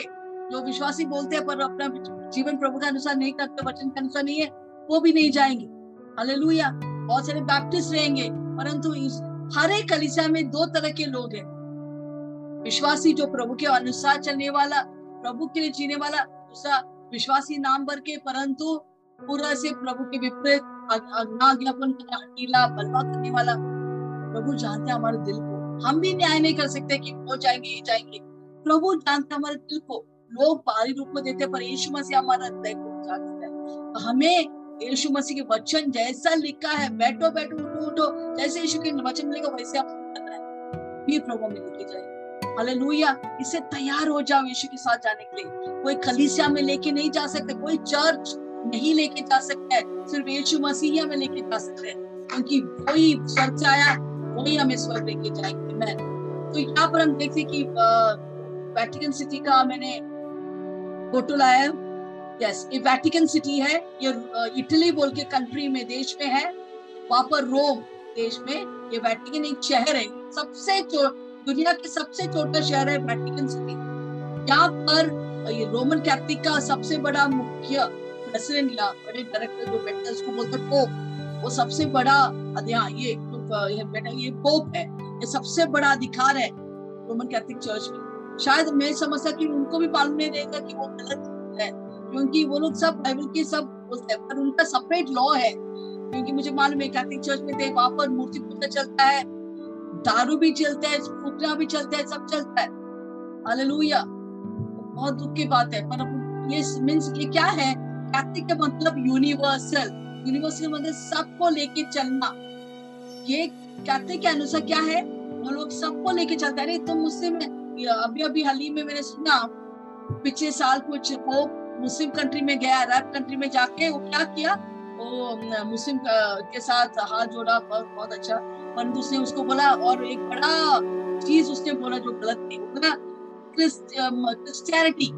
जो विश्वासी बोलते हैं, पर अपना जीवन प्रभु के अनुसार नहीं करते, वचन के अनुसार नहीं है, वो भी नहीं जाएँगे। हालेलुया बहुत सारे बैप्टिस्ट रहेंगे, परंतु हर एक कलिसिया में दो तरह के लोग हैं। विश्वासी जो प्रभु के अनुसार चलने वाला, प्रभु के लिए जीने वाला, दूसरा विश्वासी नाम भर के, परंतु पूरा से प्रभु के विपरीत अज्ञा ज्ञापन बलवा करने वाला। प्रभु जानते हैं हमारे दिल को। हम भी न्याय नहीं कर सकते कि वो जाएँगे, ये जाएँगे। प्रभु जानते हैं हमारे दिल को। लोग बाहरी रूप में देते पर यीशु मसीह हमारा हृदय को जानते हैं। हमें यीशु मसीह के वचन जैसा लिखा है, बैठो बैठो, उठो उठो, जैसे यीशु के वचन मिलेगा वैसे आप है। भी प्रभु में लिखी जाए। हालेलुया। इससे तैयार हो जाओ यीशु के साथ जाने के लिए। कोई कलीसिया में लेके नहीं जा सकते, कोई चर्च नहीं लेके जा सकता है सिर्फ़ यीशु मसीह में लेके जा सकते हैं। क्योंकि वही स्वर्ग आया वही हमें स्वर्ग लेके जाएँगे। मैं तो यहाँ पर हम देखते कि वेटिकन सिटी का मैंने फ़ोटो लाया यस ये वेटिकन सिटी है। ये इटली बोल के कंट्री में, देश में है। वहाँ पर रोम देश में ये वेटिकन एक शहर है। सबसे दुनिया के सबसे छोटा शहर है वेटिकन सिटी यहाँ पर ये रोमन कैथलिक का सबसे बड़ा मुख्य प्रेसिडेंट या बड़े डायरेक्टर जो बैठता है, उसको बोलते पोप वो सबसे बड़ा अधिकार ये ये बेटा, ये पोप है, ये सबसे बड़ा अधिकार है रोमन कैथलिक चर्च में। शायद मैं समझता कि उनको भी मालूम नहीं रहेगा कि वो गलत है, क्योंकि वो लोग सब बाइबल के सब पर उनका सेपरेट लॉ है। क्योंकि मुझे मालूम है, कैथलिक चर्च में थे वहाँ पर मूर्ति पूजा चलता है, दारू भी चलता है फुकरा भी चलता है, सब चलता है। हालेलुया बहुत दुख की बात है, पर ये मीन्स ये क्या है? कैथलिक का मतलब यूनिवर्सल यूनिवर्सल मतलब सबको लेके चलना। ये कहते के अनुसार क्या है? वो लोग सबको लेके चलता है। तुम मुझसे में अभी अभी हाल ही में मैंने सुना पिछले साल कुछ पोप मुस्लिम कंट्री में गया अरब कंट्री में जाके वो क्या किया? वो मुस्लिम के साथ हाथ जोड़ा बहुत बहुत अच्छा। परंतु उसने उसको बोला और एक बड़ा चीज़ उसने बोला जो गलत नहीं बोला क्रिस्टियनिटी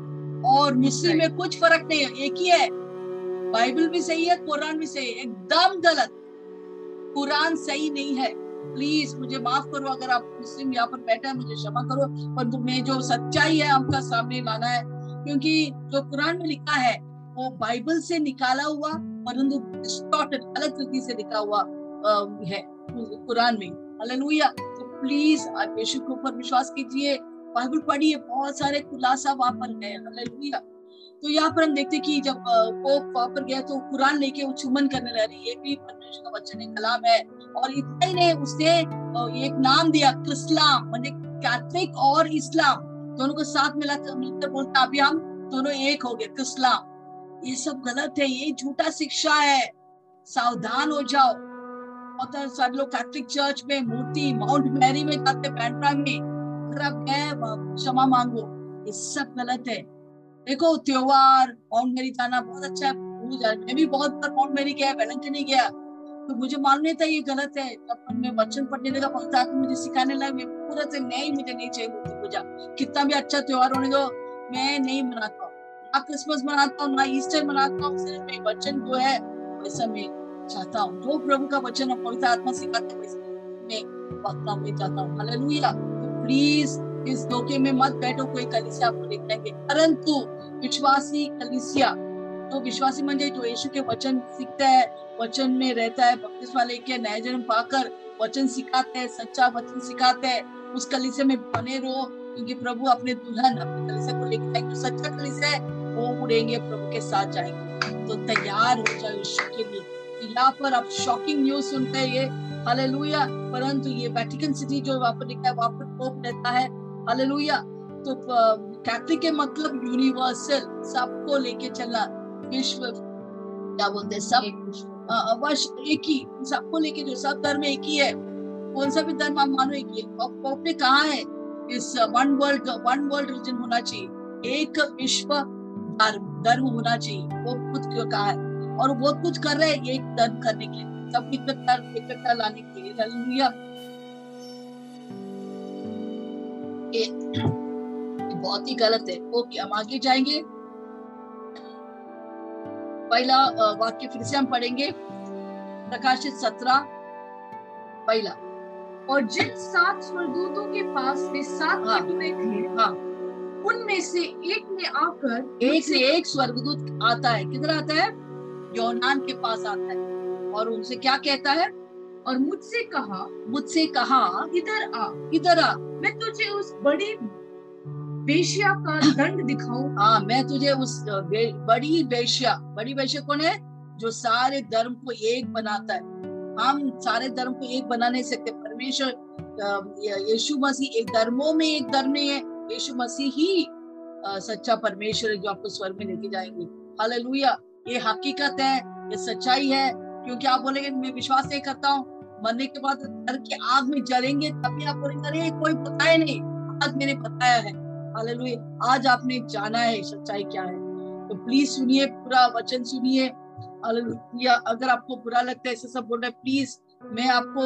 और मुस्लिम में कुछ फ़र्क नहीं है एक ही है। बाइबल भी सही है कुरान भी सही है एकदम गलत। कुरान सही नहीं है। प्लीज़ मुझे माफ़ करो अगर आप मुस्लिम यहाँ पर बैठे हैं, मुझे क्षमा करो पर तुम्हें जो सच्चाई है आपका सामने लाना है। क्योंकि जो कुरान में लिखा है, वो बाइबल से निकाला हुआ, परंतु अलग तरीके से लिखा हुआ है कुरान में। हालेलुया तो प्लीज़ आप यीशु के ऊपर विश्वास कीजिए। बाइबल पढ़िए, बहुत सारे खुलासा वहाँ पर है। हालेलुया तो यहाँ पर हम देखते कि जब पोप वहाँ पर गया तो कुरान लेके वो चुमन करने लग रही है भी परमेश्वर का वचन है कलाम है। और इतना नहीं उसने एक नाम दिया, इस्लाम मतलब कैथलिक और इस्लाम। दोनों को साथ मिला, मिलकर बोलता, अभी हम दोनों एक हो गए, इस्लाम। ये सब गलत है, ये झूठा शिक्षा है। सावधान हो जाओ। और सब लोग कैथलिक चर्च में, मूर्ति माउंट मैरी में जाते पैंट्रा में अगर आप गए क्षमा मांगो। ये सब गलत है। देखो, त्योहार माउंट मेरी जाना बहुत अच्छा है मैं भी बहुत बार माउंट मेरी गया वेलंटन नहीं गया। तो मुझे मालूम नहीं था ये गलत है। जब मैं वचन पढ़ने लगा पहुँचा तो मुझे सिखाने लगा, मैं पूरा से नहीं मुझे नहीं चाहिए मूर्ति पूजा। कितना भी अच्छा त्योहार होने दो, मैं नहीं मनाता हूँ। ना क्रिसमस मनाता हूँ, ना ईस्टर मनाता हूँ, सिर्फ़ मैं वचन जो है, वैसा मैं चाहता हूँ। जो प्रभु का वचन है पवित्र आत्मा सिखाते वैसे मैं वक्ता में चाहता हूँ। हालेलुया तो प्लीज़ इस धोखे में मत बैठो, कोई कलिसिया आपको दिखाएँगे परंतु विश्वासी कलिसिया। तो विश्वासी मंदिर जो यीशु के वचन सीखता है, वचन में रहता है बपतिस्मा लेके नया जन्म पाकर वचन सिखाते हैं, सच्चा वचन सिखाते हैं। उस कलिसे में बने रहो, क्योंकि प्रभु अपने दुल्हन, अपने कलिसे को लेके जाएँगे, जो सच्चा कलिसे है, वो उड़ेंगे, प्रभु के साथ जाएँगे। तो तैयार हो जाओ यीशु के लिए। तो यहाँ पर आप शॉकिंग न्यूज़ सुनते हैं ये। हालेलुया परंतु ये वेटिकन सिटी जो वहाँ पर लिखा है, वहाँ पर पोप रहता है। हालेलुया तो कैथलिक के मतलब यूनिवर्सल सबको लेके चला विश्व। क्या बोलते हैं? सब वर्ष एक ही, सबको लेके जो, सब धर्म एक ही है। कौन सा भी धर्म आप मानो एक ही है। पॉप ने कहा है? इस one world one world religion होना चाहिए। एक विश्व धर्म धर्म होना चाहिए। वो खुद क्यों कहा है? और वो कुछ कर रहे हैं एक धर्म करने के लिए। सब इकट्ठा इकट्ठा लाने के लिए। हालेलुया बहुत ही गलत है। ओके हम आगे जाएँगे। पहला वाक्य फिर से हम पढ़ेंगे। प्रकाशित सत्रह पहला। और जिन सात स्वर्गदूतों के पास वे सात हाँ, थे हाँ। उनमें से एक ने आकर एक से एक स्वर्गदूत आता है। किधर आता है? योनान के पास आता है। और उनसे क्या कहता है? और मुझसे कहा मुझसे कहा इधर आ इधर आ। मैं तुझे उस बड़ी वेश्या का दंड दिखाऊँ। हाँ मैं तुझे उस बे, बड़ी वेश्या बड़ी वेश्या कौन है? जो सारे धर्म को एक बनाता है। हम सारे धर्म को एक बना नहीं सकते। परमेश्वर यीशु मसीह एक धर्मों में एक धर्म है। यीशु मसीह ही सच्चा परमेश्वर है जो आपको स्वर्ग में लेके जाएँगे। हालेलुया। ये हकीकत है ये सच्चाई है। क्योंकि आप बोलेंगे मैं विश्वास नहीं करता हूँ। मरने के बाद घर के आग में जलेंगे तभी आप बोलेंगे अरे कोई बताया नहीं। आज मैंने बताया है। हालेलुया आज आपने जाना है, सच्चाई क्या है? तो प्लीज़ सुनिए, पूरा वचन सुनिए। हालेलुया अगर आपको बुरा लगता है, ऐसे सब बोल रहे प्लीज़ मैं आपको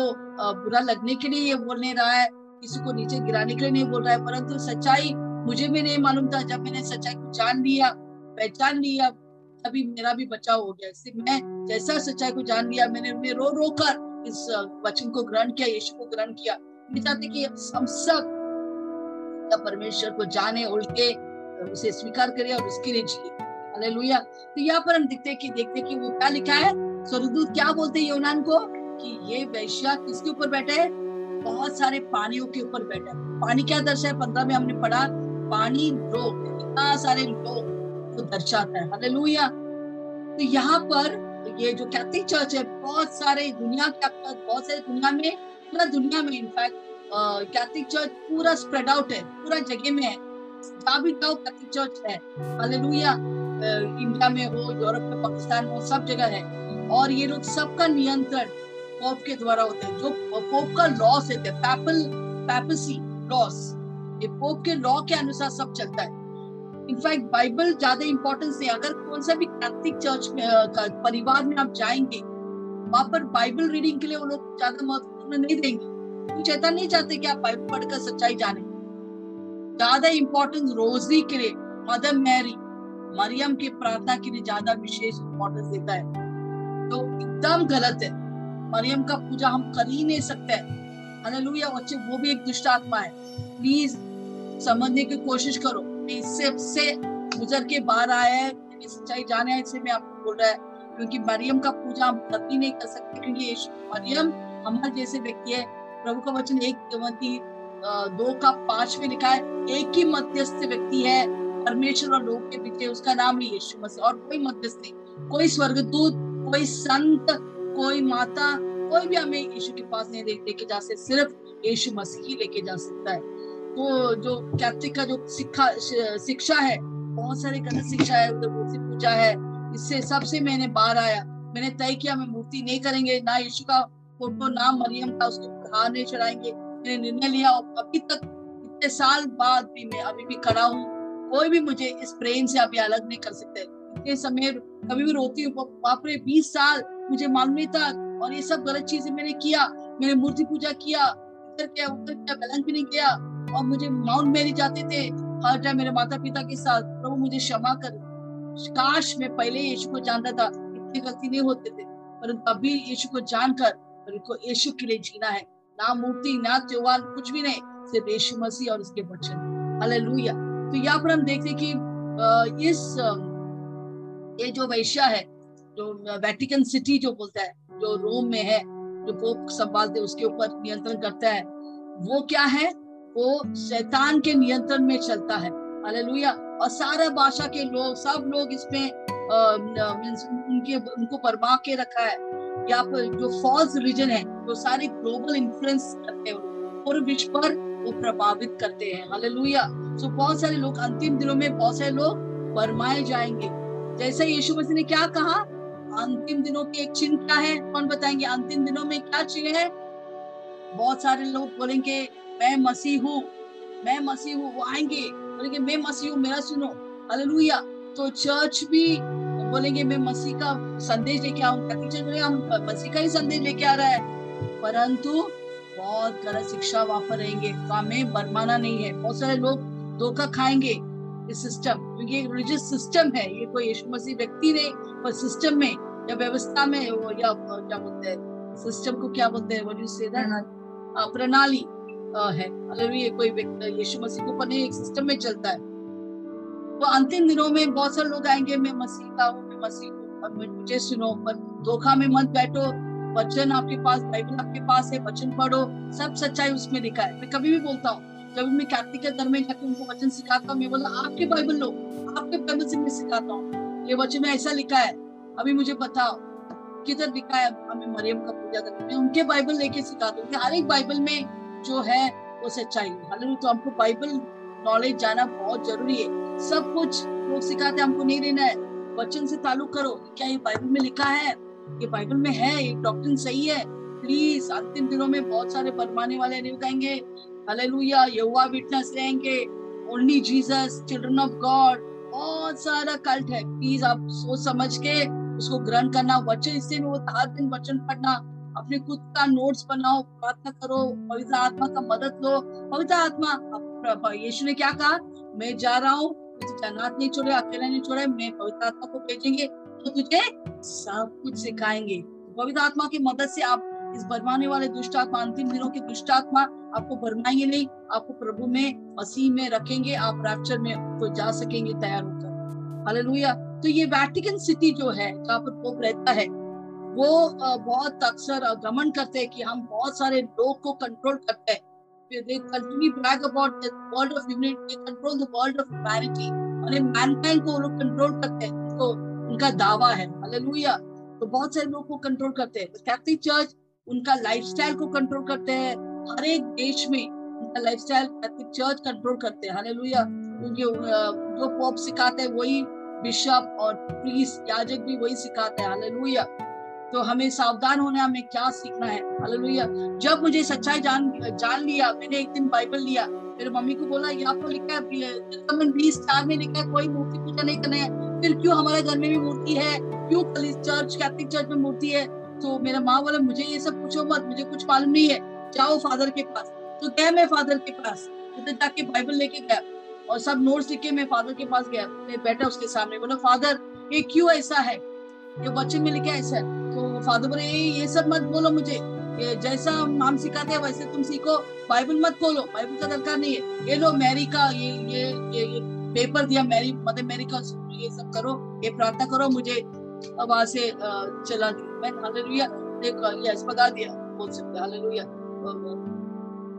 बुरा लगने के लिए ये बोलने रहा है, किसी को नीचे गिराने के लिए नहीं बोल रहा है, परंतु सच्चाई मुझे भी नहीं मालूम था, जब मैंने सच्चाई को जान लिया, पहचान लिया, तभी मेरा भी बचाव हो गया। इससे मैं जैसा सच्चाई को जान लिया, मैंने उन्हें रो रो कर इस वचन को ग्रहण किया, यीशु को ग्रहण किया। मैं चाहती कि हम सब परमेश्वर को जाने उल्टे उसे स्वीकार करे और उसके लिए जिए। हालेलुया। तो यहाँ पर हम देखते कि देखते कि वो क्या लिखा है। स्वर्गदूत क्या बोलते हैं योनान को? कि ये वैश्या किसके ऊपर बैठे है? बहुत सारे पानियों के ऊपर बैठा पानी क्या दर्शा है? पंद्रह में हमने पढ़ा, पानी लोग, इतना सारे लोग को दर्शाता है। हालेलुया। तो यहाँ पर ये जो कैथलिक चर्च है, बहुत सारे दुनिया के बहुत सारे दुनिया में, पूरा दुनिया में इनफैक्ट कैथलिक चर्च पूरा स्प्रेड आउट है, पूरा जगह में है। जहाँ भी जाओ कैथलिक चर्च है। हालेलुया इंडिया में हो यूरोप में पाकिस्तान में सब जगह है। और ये लोग सबका नियंत्रण पोप के द्वारा होता है। जो पोप का लॉस है पैपल पैपसी लॉस ये पोप के लॉ के अनुसार सब चलता है। इनफैक्ट बाइबल ज़्यादा इंपॉर्टेंस है। अगर कौन सा भी कैथलिक चर्च में परिवार में आप जाएँगे, वहाँ पर बाइबल रीडिंग के लिए वो लोग ज़्यादा महत्वपूर्ण नहीं देंगे। चेतन नहीं चाहते कि आप बाइबल पढ़कर सच्चाई जाने। ज़्यादा इंपॉर्टेंस रोजी के लिए मदर मैरी मरियम की प्रार्थना के लिए ज़्यादा विशेष इंपॉर्टेंस देता है। तो एकदम गलत है। मरियम का पूजा हम कर ही नहीं सकते। हालेलुया बच्चे, वो भी एक दुष्ट आत्मा है। प्लीज़ समझने की कोशिश करो इससे से गुजर के बाहर आया है सच्चाई जाने इससे मैं आपको बोल रहा है। क्योंकि मरियम का पूजा हम कभी नहीं कर सकते, क्योंकि मरियम हमारे जैसे व्यक्ति है। प्रभु का वचन एक दो का पाँच में लिखा है, एक ही मध्यस्थ व्यक्ति है, परमेश्वर और लोग के पीछे उसका नाम ही यीशु मसीह, और कोई मध्यस्थ नहीं, कोई स्वर्गदूत, कोई संत, कोई माता, कोई भी हमें यीशु के पास नहीं लेके जा सकते, सिर्फ़ यीशु मसीह ही लेके जा सकता है। तो जो कैथलिक का जो शिक्षा शिक्षा है, बहुत सारी गलत शिक्षा है, उधर मूर्ति पूजा है, इससे सबसे मैंने बाहर आया, मैंने तय किया, मैं मूर्ति नहीं करेंगे, ना यीशु का फ़ोटो, ना मरियम का उसके हार नहीं चढ़ाएँगे। मैंने निर्णय लिया और अभी तक इतने साल बाद भी मैं अभी भी खड़ा हूँ। कोई भी मुझे इस प्रेम से अभी अलग नहीं कर सकते। इतने समय कभी भी रोती हूँ। बाप रे, बीस साल मुझे मालूम नहीं था और ये सब गलत चीज़ें मैंने किया। मैंने मूर्ति पूजा किया, इधर किया, उधर किया बैलेंस भी नहीं किया। और मुझे माउंट मेरी जाते थे। हर टाइम मेरे माता पिता के साथ प्रभु मुझे क्षमा कर। काश मैं पहले यीशु को जानता था, इतनी गलती नहीं होते थे। परंतु अभी यीशु को जानकर को यीशु के लिए जीना है। ना मूर्ति, ना त्योहार, कुछ भी नहीं, सिर्फ़ यीशु मसीह और उसके वचन। हालेलुया। तो यहाँ पर हम देखते कि इस ये जो वैश्या है, जो वेटिकन सिटी जो बोलता है, जो रोम में है, जो पोप संभालते उसके ऊपर नियंत्रण करता है, वो क्या है? वो शैतान के नियंत्रण में चलता है। हालेलुया। और सारा भाषा के लोग, सब लोग इसमें उनके, उनको बर्मा के रखा है। या पर जो फॉल्स रिलीजन है, जो सारे ग्लोबल इन्फ्लुएंस करते हैं पूरे विश्व पर वो प्रभावित करते हैं। हालेलुया सो बहुत सारे लोग, अंतिम दिनों में बहुत सारे लोग बरमाए जाएँगे। जैसे यीशु मसीह ने क्या कहा? अंतिम दिनों के एक चिन्ह क्या है? कौन बताएँगे? अंतिम दिनों में क्या चिन्ह है? बहुत सारे लोग बोलेंगे, मैं मसीह हूँ, मैं मसीह हूँ। वो आएँगे, बोलेंगे, मैं मसीह हूँ, मेरा सुनो। हालेलुया तो चर्च भी बोलेंगे मैं मसीह का संदेश लेके आऊँगा टीचर हम मसीह का ही संदेश लेके आ रहा है। परंतु बहुत गलत शिक्षा वहाँ पर रहेंगे। हमें बरमाना नहीं है। बहुत सारे लोग धोखा खाएँगे इस सिस्टम क्योंकि एक रिलीजियस सिस्टम है। ये कोई यीशु मसीह व्यक्ति नहीं पर सिस्टम में या व्यवस्था में वो या क्या बोलते हैं सिस्टम को क्या बोलते हैं वो प्रणाली। है। अगर ये कोई यीशु मसीह को ऊपर नहीं एक सिस्टम में चलता है। तो अंतिम दिनों में बहुत सारे लोग आएँगे, मैं मसीह का हूँ, मैं मसीह हूँ मुझे सुनो पर धोखा में मत बैठो, वचन आपके पास, बाइबल आपके पास है, वचन पढ़ो, सब सच्चाई उसमें लिखा है। मैं कभी भी बोलता हूँ, जब मैं कैथलिक के धर्म में जाकर उनको वचन सिखाता हूँ, मैं बोला आपके बाइबल लो, आपके बाइबल से मैं सिखाता हूँ, ये वचन में ऐसा लिखा है, अभी मुझे बताओ, किधर लिखा है हमें मरियम का पूजा करते मैं उनके बाइबल लेके सिखाता हूँ हर एक बाइबल में जो है, वो सच्चाई है। हालाँकि तो हमको बाइबल, नॉलेज जाना बहुत ज़रूरी है। सब कुछ लोग सिखाते हमको नहीं लेना है। वचन से ताल्लुक करो क्या ये बाइबल में लिखा है? ये बाइबल में है, ये डॉक्टर सही है। प्लीज़ अंतिम दिनों में बहुत सारे बरमाने वाले नहीं कहेंगे हालेलुया यहोवा विटनेस रहेंगे। Only Jesus children of God बहुत सारा कल्ट है। प्लीज़ आप सोच समझ के उसको ग्रहण करना, वचन इससे वो हर दिन वचन पढ़ना। अपने खुद का नोट्स बनाओ, प्रार्थना करो, पवित्र आत्मा का मदद लो। पवित्र आत्मा यीशु ने क्या कहा? मैं जा रहा हूँ जन्नत नहीं छोड़े, अकेला नहीं छोड़े मैं पवित्र आत्मा को भेजेंगे तो तुझे सब कुछ सिखाएँगे। पवित्र आत्मा की मदद से आप इस बरमाने वाले दुष्ट आत्मा, अंतिम दिनों के दुष्ट आत्मा आपको बरमाएँगे नहीं, आपको प्रभु में, मसीह में रखेंगे, आप रैप्चर में तो जा सकेंगे, तैयार होकर। हालेलुया तो ये वैटिकन सिटी जो है, जहाँ पर पोप रहता है, वो बहुत अक्सर गमन करते हैं कि हम बहुत सारे लोग को कंट्रोल करते हैं। They continue brag about the world of humanity they control the world of humanity और मैनकाइंड को लोग कंट्रोल करते हैं उनको उनका दावा है हालेलुया तो बहुत सारे लोग को कंट्रोल करते हैं कैथलिक चर्च उनका लाइफस्टाइल को कंट्रोल करते हैं हर एक देश में उनका लाइफस्टाइल कैथलिक चर्च कंट्रोल करते हैं हालेलुया क्योंकि जो पॉप सिखाते हैं वही बिशप और प्रीस याजक भी वही सिखाते हैं हालेलुया तो हमें सावधान होना हमें क्या सीखना है। हालेलुया जब मुझे सच्चाई जान जान लिया, मैंने एक दिन बाइबल लिया, मेरे मम्मी को बोला, यहाँ पर लिखा है बीस चार में लिखा है, कोई मूर्ति पूजा नहीं करना है। फिर क्यों हमारे घर में भी मूर्ति है? क्यों चर्च, कैथलिक चर्च में मूर्ति है? तो मेरा माँ बोला, मुझे ये सब पूछो मत, मुझे कुछ मालूम नहीं है। जाओ फादर के पास। तो गया मैं फादर के पास, उधर जाके बाइबल लेके गया और सब नोट्स लिख के मैं फादर के पास गया। मैं बैठा उसके सामने, बोला, फादर, ये क्यों ऐसा है? ये बच्चन में लिखा है तो फादर बोले ये ये सब मत बोलो मुझे। ये जैसा हम सिखाते हैं वैसे तुम सीखो। बाइबल मत खोलो बाइबल का दरकार नहीं है। ये लो मैरी का ये ये ये, ये पेपर दिया मैरी मदर मैरी का ये सब करो ये प्रार्थना करो मुझे वहाँ से चला दिया मैं हालेलुया देखो यस बता दिया बोल सकते हालेलुया।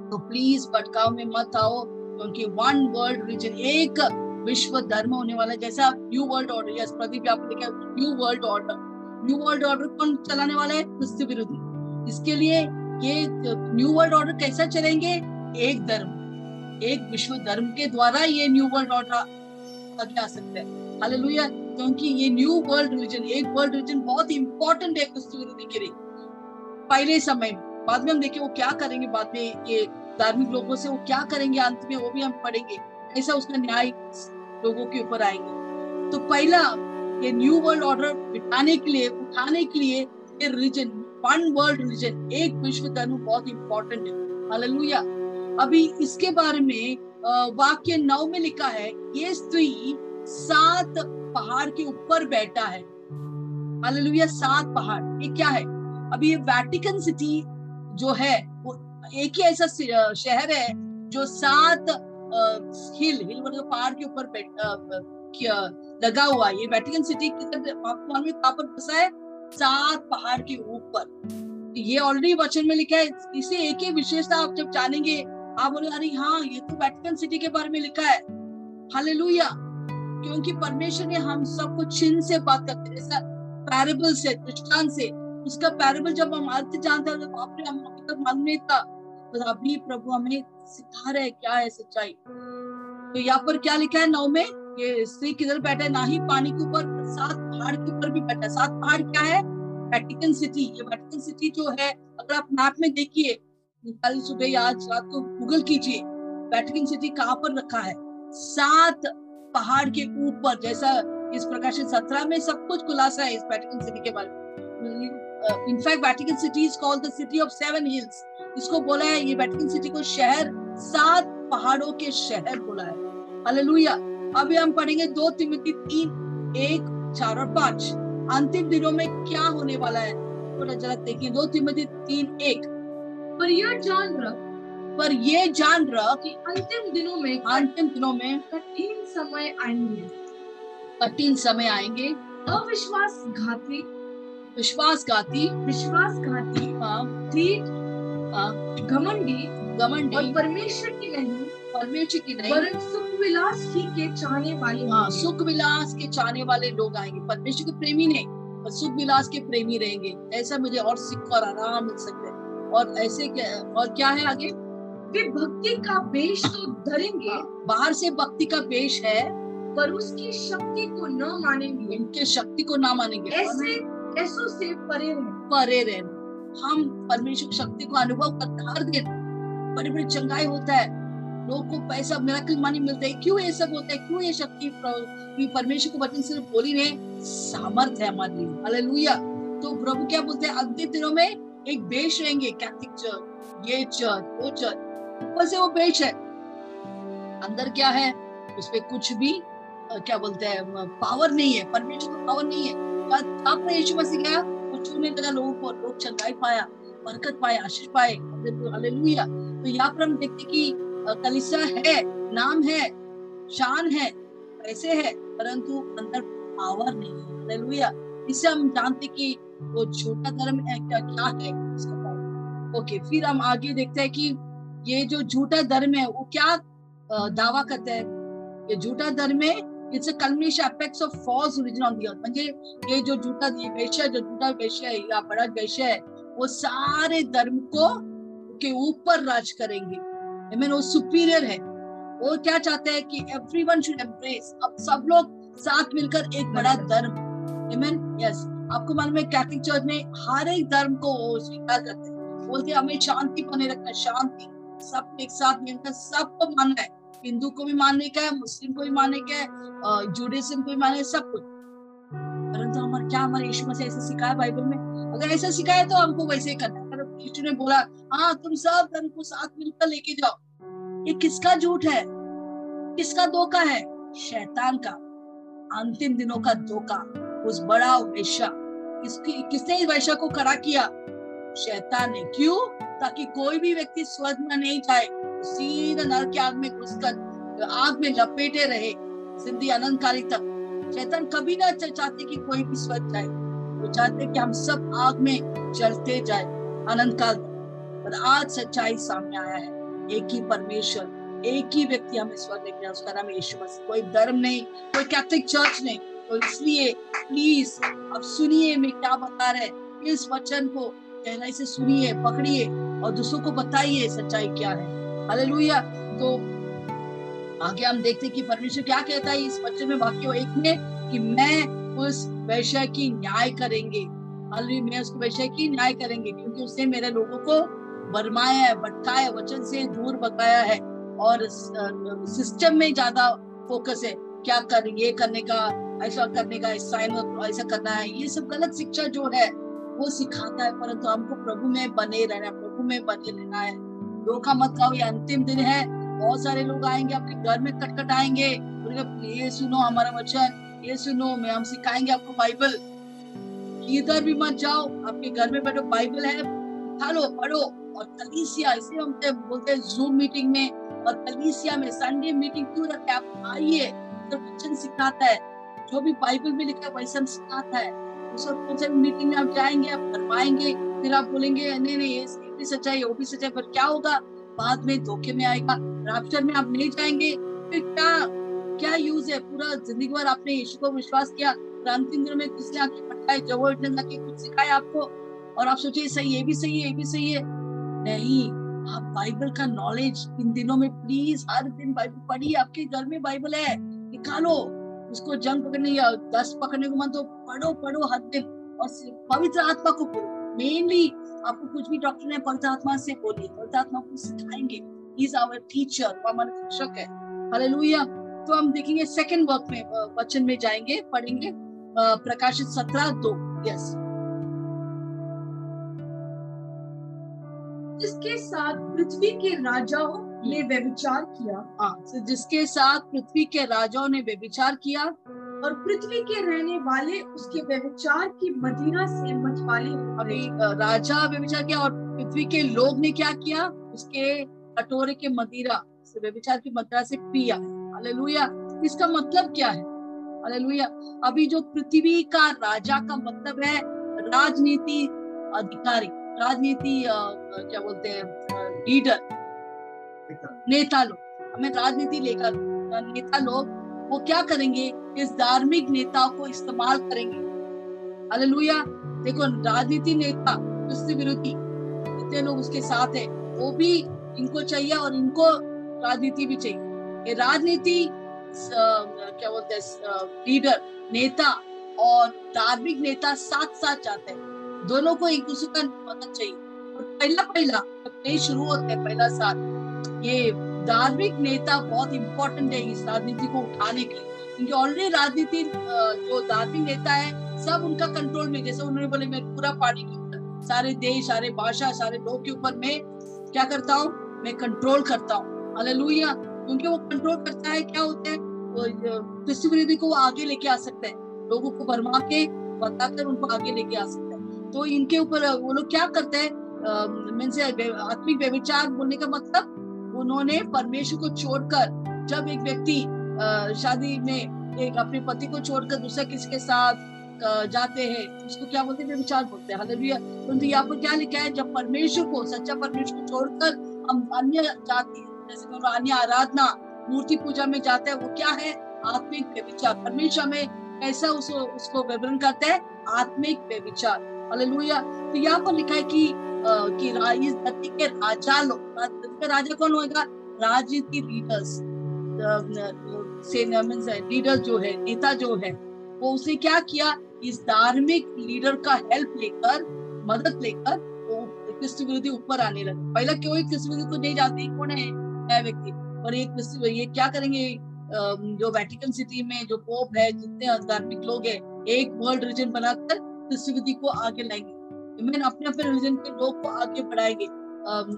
तो प्लीज़ भटकाव में मत आओ क्योंकि वन वर्ल्ड रिलीजन एक विश्व धर्म होने वाला है। जैसा new world order yes Pradeep आप लिखा new world order new world order कौन चलाने वाला है? क्रिस्त विरोधी। इसके लिए ये न्यू वर्ल्ड ऑर्डर कैसा चलेंगे? एक धर्म, एक विश्व धर्म के द्वारा ये न्यू वर्ल्ड ऑर्डर आगे आ सकता है। हालेलुया क्योंकि ये न्यू वर्ल्ड रिलीजन एक वर्ल्ड रिलीजन बहुत इंपॉर्टेंट है क्रिस्त विरोधी के लिए। पहले समय में, बाद में हम देखें वो क्या करेंगे, बाद में ये धार्मिक लोगों से वो क्या करेंगे, अंत में वो भी हम पढ़ेंगे। ऐसा उसका न्याय लोगों के ऊपर आएँगे। तो पहला, ये न्यू वर्ल्ड ऑर्डर बिठाने के लिए, उठाने के लिए ये रिलीजन वन वर्ल्ड रिलीजन एक विश्व धर्म बहुत इंपॉर्टेंट है। हालेलुया अभी इसके बारे में वाक्य नौ में लिखा है, ये स्त्री सात पहाड़ के ऊपर बैठा है। हालेलुया सात पहाड़, ये क्या है? अभी ये वैटिकन सिटी जो है, वो एक ही ऐसा शहर है, जो सात हिल हिल मतलब पहाड़ के ऊपर लगा हुआ ये वेटिकन सिटी मालूम कहाँ पर बसा है? सात पहाड़ के ऊपर। ये ऑलरेडी वचन में लिखा है। इसे एक ही विशेषता आप जब जानेंगे, आप बोले अरे हाँ ये तो वेटिकन सिटी के बारे में लिखा है। हालेलुया क्योंकि परमेश्वर ने हम सबको चिन्ह से बात करते जैसा पैरेबल से, दृष्टांत से। उसका पैरेबल जब हम अर्थ जानते हैं तो रे, हम तक मालूम नहीं था। तो अभी प्रभु हमें सिखा रहे क्या है सच्चाई? तो यहाँ पर क्या लिखा है? नौ में, ये स्त्री किधर बैठा ना ही पानी के ऊपर, सात पहाड़ के ऊपर भी बैठा सात पहाड़ क्या है? वेटिकन सिटी ये वेटिकन सिटी जो है, अगर आप मैप में देखिए, कल, सुबह या आज रात को गूगल कीजिए वेटिकन सिटी कहाँ पर रखा है? सात पहाड़ के ऊपर, जैसा इस प्रकाशन सत्रह में सब कुछ खुलासा है इस वेटिकन सिटी के बारे में। In fact Vatican city is called the city of seven hills इसको बोला है ये वेटिकन सिटी को शहर सात पहाड़ों के शहर बोला है। हालेलुया अभी हम पढ़ेंगे दो तिमती तीन एक चार और पाँच। अंतिम दिनों में क्या होने वाला है? थोड़ा जरा देखिए दो तिमती तीन एक। पर यह जान रख पर ये जान रख कि अंतिम दिनों में अंतिम दिनों में कठिन समय आएँगे। कठिन समय आएँगे। अविश्वास घाती विश्वासघाती विश्वासघाती हाँ ठीक हाँ घमंडी घमंडी और परमेश्वर की नहीं परमेश्वर की नहीं। वरन सुख विलास ही के चाहने वाले हाँ सुख विलास के चाहने वाले लोग आएँगे। परमेश्वर के प्रेमी नहीं पर सुख विलास के प्रेमी रहेंगे। ऐसा मुझे और सिख और आराम मिल सकते हैं। और ऐसे क्या और क्या है आगे? वे भक्ति का बेश तो धरेंगे। बाहर से भक्ति का पेश है पर उसकी शक्ति को न मानेंगे। इनके शक्ति को ना मानेंगे। ऐसे ऐसों से परे रहें। परे रहना हम परमेश्वर की शक्ति को अनुभव करते हर दिन बड़ी बड़ी चंगाई होता है। लोग को पैसा मिराकल मानी मिलता है। क्यों ये सब होता है? क्यों ये शक्ति परमेश्वर को वचन सिर्फ़ बोली नहीं सामर्थ है हमारे लिए। हालेलुया तो प्रभु क्या बोलते हैं? अंतिम दिनों में एक बेच रहेंगे कैथलिक चर्च ये चर्च वो चर्च ऊपर से वो बेच है। अंदर क्या है? उसपे कुछ भी क्या बोलते हैं? पावर नहीं है। परमेश्वर का पावर नहीं है। अब यीशु मसीह गया वो छूने लगा लोगों को लोग चंगाई पाया, बरकत पाए, आशीष पाए, हालेलुया तो यहाँ पर हम देखते कि कलीसिया है, नाम है, शान है, पैसे है, परंतु अंदर पावर नहीं है। हालेलुया। इससे हम जानते कि वो छोटा धर्म है, क्या क्या है, इसका ओके फिर हम आगे देखते हैं कि ये जो झूठा धर्म है, वो क्या दावा करता है? ये झूठा धर्म है it's a culmination aspects of false religion on the earth म्हणजे ये जो झूठा ये जो झूठा वेश्या है या बड़ा वेश्या है वो सारे धर्म को के ऊपर राज करेंगे I mean, वो सुपीरियर है वो क्या चाहते हैं कि एवरीवन शुड एम्ब्रेस अब सब लोग साथ मिलकर एक बड़ा धर्म Amen? यस आपको मालूम है कैथलिक चर्च में हर एक धर्म को वो स्वीकार करते हैं बोलते हैं हमें शांति बने रखना है, शांति सब एक साथ मिलकर सबको मानना है हिंदू को भी मानने का है, मुस्लिम को भी मानने का है जुडिज्म को भी मानने सब कुछ। परंतु हमारे क्या हमारे यीशु मसीह ऐसे सिखाया बाइबल में? अगर ऐसा सिखाया तो हमको वैसे ही करना है। यीशु ने बोला हाँ तुम सब धन को साथ मिलकर लेके जाओ। ये किसका झूठ है? किसका धोखा है? शैतान का। अंतिम दिनों का धोखा। उस बड़ा वैश्या। किसकी, किसने इस वैश्या को खड़ा किया? शैतान ने। क्यों? ताकि कोई भी व्यक्ति स्वर्ग में नहीं जाए। सीधा नर के आग में घुसकर, आग में लपेटे रहे ज़िंदगी अनंतकाली तक। शैतान कभी ना चाहते कि कोई भी स्वर्ग जाए। वो चाहते कि हम सब आग में जलते जाए अनंत काल पर आज सच्चाई सामने आया है। एक ही परमेश्वर, एक ही व्यक्ति हमें स्वर्ग लेके उसका नाम यीशु मसीह। कोई धर्म नहीं, कोई कैथोलिक चर्च नहीं। तो इसलिए प्लीज़ अब सुनिए मैं क्या बता रहे इस वचन को गहराई से सुनिए, पकड़िए और दूसरों को बताइए सच्चाई क्या है। हालेलुया तो आगे हम देखते हैं कि परमेश्वर क्या कहता है इस वचन में, वाक्य एक में कि मैं उस वैश्य की न्याय करेंगे। हालेलुया मैं उसको वैश्य की न्याय करेंगे, क्योंकि उसने मेरे लोगों को बरमाया है भटकाया वचन से दूर भगाया है और सिस्टम में ज़्यादा फोकस है। क्या कर, ये करने का, ऐसा करने का, ऐसा करना है, ये सब गलत शिक्षा जो है, वो सिखाता है, परंतु हमको प्रभु में बने रहना प्रभु में बने रहना है। धोखा मत खाओ ये अंतिम दिन है। बहुत सारे लोग आएँगे, आपके घर में कटकट आएँगे ये सुनो हमारा वचन, ये सुनो, मैं हम सिखाएँगे आपको बाइबल। इधर भी मत जाओ, आपके घर में बैठो, बाइबल है। उठालो, पढ़ो और कलीसिया, इसे हम बोलते हैं जूम मीटिंग में। और कलीसिया में संडे मीटिंग क्यों रखे? आप आइए तो वचन सिखाता है। जो भी बाइबल में लिखा है वैसा सिखाता है। उस मीटिंग में आप जाएँगे, आप करवाएँगे, फिर आप बोलेंगे, नहीं नहीं भी सच्चाई, वो भी सच्चाई, पर क्या होगा? बाद में धोखे में आएगा। राप्चर में आप नहीं जाएँगे। फिर क्या क्या यूज़ है? पूरा ज़िंदगी भर आपने यीशु को विश्वास किया। दिनों में किसने आके पटाए जवळ जाके कुछ सिखाया आपको? और आप सोचे सही ये भी सही है, ये भी सही है। नहीं, आप बाइबल का नॉलेज इन दिनों में प्लीज़ हर दिन बाइबल पढ़िए। आपके घर में बाइबल है। निकालो। उसको जंग पकड़ने या दस पकड़ने को मन तो पढ़ो पढ़ो हर दिन। और पवित्र आत्मा को मेनली आपको कुछ भी डॉक्टर ने पवित्र आत्मा से बोलिए पवित्र आत्मा को सिखाएँगे। इज़ आवर टीचर वो हमारे शिक्षक है। हालेलुया तो हम देखेंगे सेकंड वर्क में वचन में जाएँगे पढ़ेंगे। प्रकाशित सत्रह दो यस जिसके साथ पृथ्वी के राजाओं ने व्यभिचार किया हाँ। तो जिसके साथ पृथ्वी के राजाओं ने व्यभिचार किया और पृथ्वी के रहने वाले उसके व्यविचार की मदिरा से मतवाले अभी राजा व्यविचार किया और पृथ्वी के लोग ने क्या किया? उसके कटोरे के मदिरा से व्यविचार की मदिरा से पिया हालेलुया। इसका मतलब क्या है? हालेलुया। अभी जो पृथ्वी का राजा का मतलब है राजनीति अधिकारी राजनीति क्या बोलते हैं लीडर नेता लोग। हमें राजनीति लेकर नेता लोग वो क्या करेंगे? इस धार्मिक नेता को इस्तेमाल करेंगे। हालेलुया देखो, राजनीति नेता उससे विरोधी, जितने लोग उसके साथ है, वो भी इनको चाहिए और इनको राजनीति भी चाहिए। ये राजनीति क्या बोलते हैं लीडर नेता और धार्मिक नेता साथ साथ जाते हैं। दोनों को एक दूसरे का मदद चाहिए। पहला पहला शुरू होते हैं, पहला साल, ये धार्मिक नेता बहुत इंपॉर्टेंट है इस राजनीति को उठाने के लिए। क्योंकि ऑलरेडी राजनीति जो धार्मिक नेता है, सब उनका कंट्रोल में, जैसे उन्होंने बोले, मैं पूरा पार्टी के ऊपर, सारे देश, सारे भाषा, सारे लोग के ऊपर मैं क्या करता हूँ? मैं कंट्रोल करता हूँ। हालेलुया क्योंकि वो कंट्रोल करता है, क्या होता है? विरोधी को वो आगे लेके आ सकता है। लोगों को भरमा के बताकर उनको आगे लेके आ सकता है। तो इनके ऊपर, वो लोग क्या करते हैं? आत्मिक व्यविचार बोलने का मतलब उन्होंने परमेश्वर को छोड़कर, जब एक व्यक्ति शादी में एक अपने पति को छोड़कर दूसरा किसी के साथ जाते हैं, उसको क्या बोलते हैं? विचार बोलते हैं। हालेलुया। परंतु यहाँ पर क्या लिखा है? जब परमेश्वर को, सच्चा परमेश्वर को छोड़कर हम अन्य जाति, जैसे अन्य आराधना, मूर्ति पूजा में जाते हैं, वो क्या है? आत्मिक व्यविचार परमेश्वर में कैसा उसको उसको विवरण करते हैं? आत्मिक व्यविचार हालेलुया। तो यहाँ पर लिखा है कि कि इस धरती के राजा लोग का राजा कौन होगा राजनीति लीडर्स लीडर जो है नेता जो है, वो उसे क्या किया? इस धार्मिक लीडर का हेल्प लेकर, मदद लेकर वो कृष्ण विरोधी ऊपर आने लगे। पहले क्यों कृष्ण विरोधी को नहीं जाते कौन है? व्यक्ति? और ये कृष्ण ये क्या करेंगे? जो वेटिकन सिटी में जो पोप है, जितने धार्मिक लोग है, एक वर्ल्ड रीजन बनाकर कृष्ण विरोधी को आगे लाएँगे। मैन अपने अपने रिलीजन के लोग को आगे बढ़ाएँगे।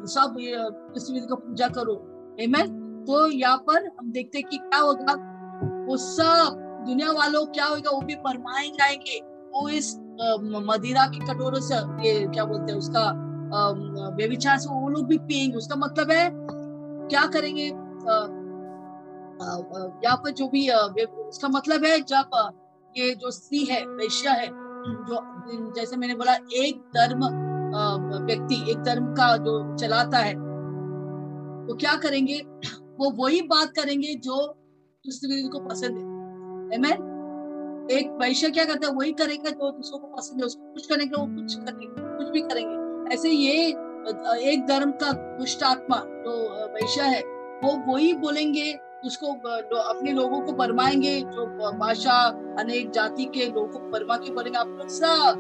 सब कृष्ण का पूजा करो। Amen? तो यहाँ पर हम देखते हैं कि क्या होगा। वो सब दुनिया वालों क्या होगा? वो भी परमाए जाएँगे। वो इस मदिरा की कटोरों से, ये क्या बोलते हैं, उसका व्यविचार से वो लोग भी पियेंगे। उसका मतलब है, क्या करेंगे? यहाँ पर जो भी उसका मतलब है, जब ये जो स्त्री है, वैश्य है जो जैसे मैंने बोला, एक धर्म व्यक्ति, एक धर्म का जो चलाता है, वो क्या करेंगे? वो वही बात करेंगे जो दूसरे को पसंद है। Amen? एक वैश्य क्या करता है? वही करेगा जो दूसरों को पसंद है। उसको कुछ करेंगे, वो कुछ करेंगे, कुछ भी करेंगे। ऐसे ये एक धर्म का दुष्ट आत्मा जो वैश्य है, वो वही बोलेंगे उसको अपने लोगों को बरमाएँगे जो भाषा अनेक जाति के लोगों को बरमा के बोलेंगे। आप लोग सब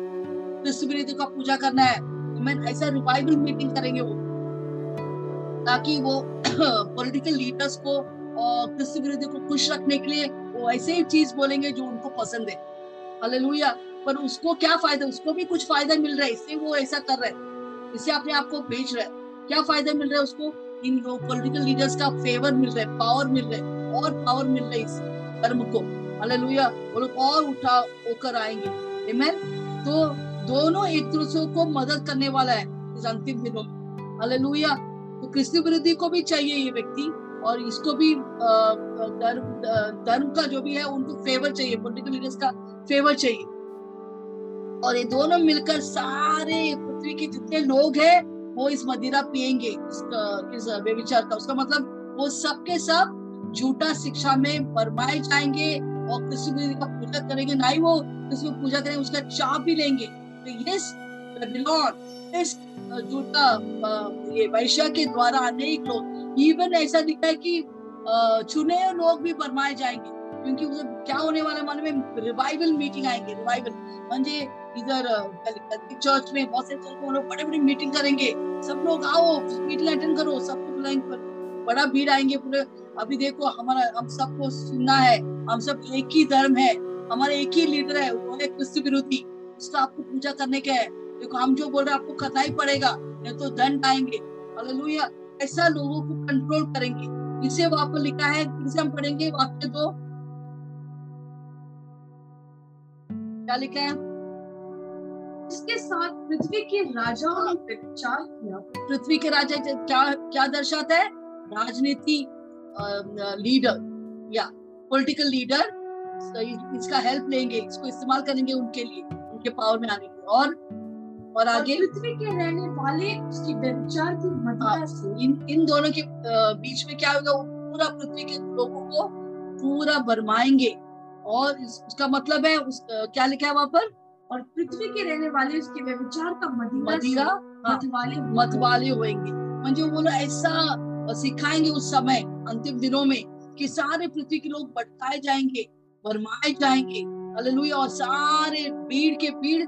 कृष्ण का पूजा करना है। मैं ऐसा रिवाइवल मीटिंग करेंगे वो। ताकि वो पॉलिटिकल लीडर्स को और कृष्ण विरोधी को खुश रखने के लिए वो ऐसे ही चीज़ बोलेंगे जो उनको पसंद है। हालेलुया पर उसको क्या फ़ायदा? उसको भी कुछ फ़ायदा मिल रहा है। इससे वो ऐसा कर रहा है। इससे अपने आप को बेच रहा है। क्या फ़ायदा मिल रहा है उसको? इन लोग पॉलिटिकल लीडर्स का फेवर मिल रहा है पावर मिल रहा है, और पावर मिल रहा इस धर्म को। हालेलुया वो लोग और उठा होकर आएँगे। Amen? तो दोनों एक दूसरे को मदद करने वाला है इस अंतिम दिनों में। हालेलुया तो कृष्ण विरोधी को भी चाहिए ये व्यक्ति, और इसको भी धर्म धर्म का जो भी है, उनको फेवर चाहिए पोलिटिकल लीडर्स का फेवर चाहिए। और ये दोनों मिलकर सारे पृथ्वी के जितने लोग हैं वो इस मदिरा पियेंगे व्यविचार का, उसका मतलब वो सब के सब झूठा शिक्षा में बरमाए जाएँगे और कृष्ण का पूजा करेंगे। ना ही वो कृष्ण पूजा करेंगे, उसका चाप भी लेंगे। तो यस इस झूठा ये वैश्य के द्वारा अनेक लोग इवन ऐसा दिखा है कि चुने लोग भी बरमाए जाएँगे। क्योंकि क्या होने वाला मालूम में रिवाइवल मीटिंग आएँगे रिवाइवल म्हणजे इधर चर्च में, बहुत से चर्च में बड़े बड़ी मीटिंग करेंगे। सब लोग आओ मीटिंग अटेंड करो सबको बुलाएँगे बड़ा भीड़ आएँगे पूरे। अभी देखो, हमारा, हम सबको सुनना है। हम सब एक ही धर्म है। हमारा एक ही लीडर है, वो है क्रिस्त विरोधी। उसका आपको पूजा करने का है। देखो, हम जो बोल रहे हैं, आपको करना ही पड़ेगा। नहीं तो दंड आएँगे। हालेलुया ऐसा लोगों को कंट्रोल करेंगे। इसे वहाँ पर लिखा है इसे हम पढ़ेंगे वाक्य दो। क्या लिखा है? इसके साथ पृथ्वी के राजाओं ने प्रचार किया। पृथ्वी के राजा क्या क्या दर्शाता है? राजनीति लीडर या पॉलिटिकल लीडर इसका हेल्प लेंगे इसको इस्तेमाल करेंगे उनके लिए उनके पावर में आने के और और आगे? पृथ्वी के रहने वाले उसकी व्यविचार की मदिरा हाँ, से। इन इन दोनों के बीच में क्या होगा? पूरा पृथ्वी के लोगों को पूरा बरमाएँगे। और उसका मतलब है उस क्या लिखा है वहाँ पर? और पृथ्वी के रहने वाले उसके व्यविचार का मदिरा मदिरा मतवाले मतवाले म्हणजे वो लोग ऐसा सिखाएँगे उस समय अंतिम दिनों में कि सारे पृथ्वी के लोग भटकाए जाएँगे बरमाए जाएँगे। हालेलुया और सारे भीड़ के भीड़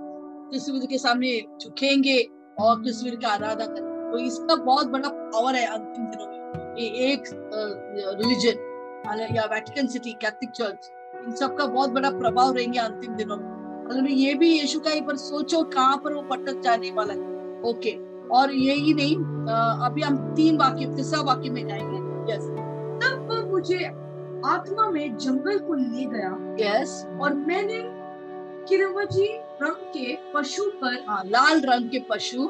तस्वीर के सामने झुकेंगे और तस्वीर की आराधना करेंगे तो इसका बहुत बड़ा पावर है अंतिम दिनों में। ये एक रिलीजन या वेटिकन सिटी कैथलिक चर्च इन सब का बहुत बड़ा प्रभाव रहेंगे अंतिम दिनों में। मतलब ये भी यीशु का ही पर सोचो कहाँ पर वो पटक जाने वाला है। ओके और यही नहीं अभी हम तीन वाक्य तीसरा वाक्य में जाएँगे। यस तब वो मुझे आत्मा में जंगल को ले गया। यस और मैंने किरवजी रंग के पशु पर हाँ, लाल रंग के पशु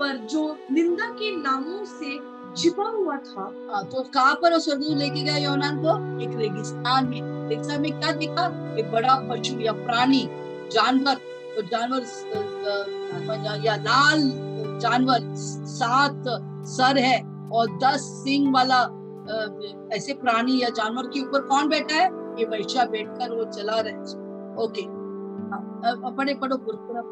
पर जो निंदा के नामों से छिपा हुआ था। आ, तो कहाँ पर स्वर्गदूत लेके गया योनान को? एक रेगिस्तान में। रेगिस्तान में क्या दिखा? एक बड़ा पशु या प्राणी। जानवर तो जानवर या लाल जानवर सात सर है और दस सिंह वाला ऐसे प्राणी या जानवर के ऊपर कौन बैठा है? ये वैश्या बैठकर वो चला रहे ओके। पढ़े पढ़ो पूरा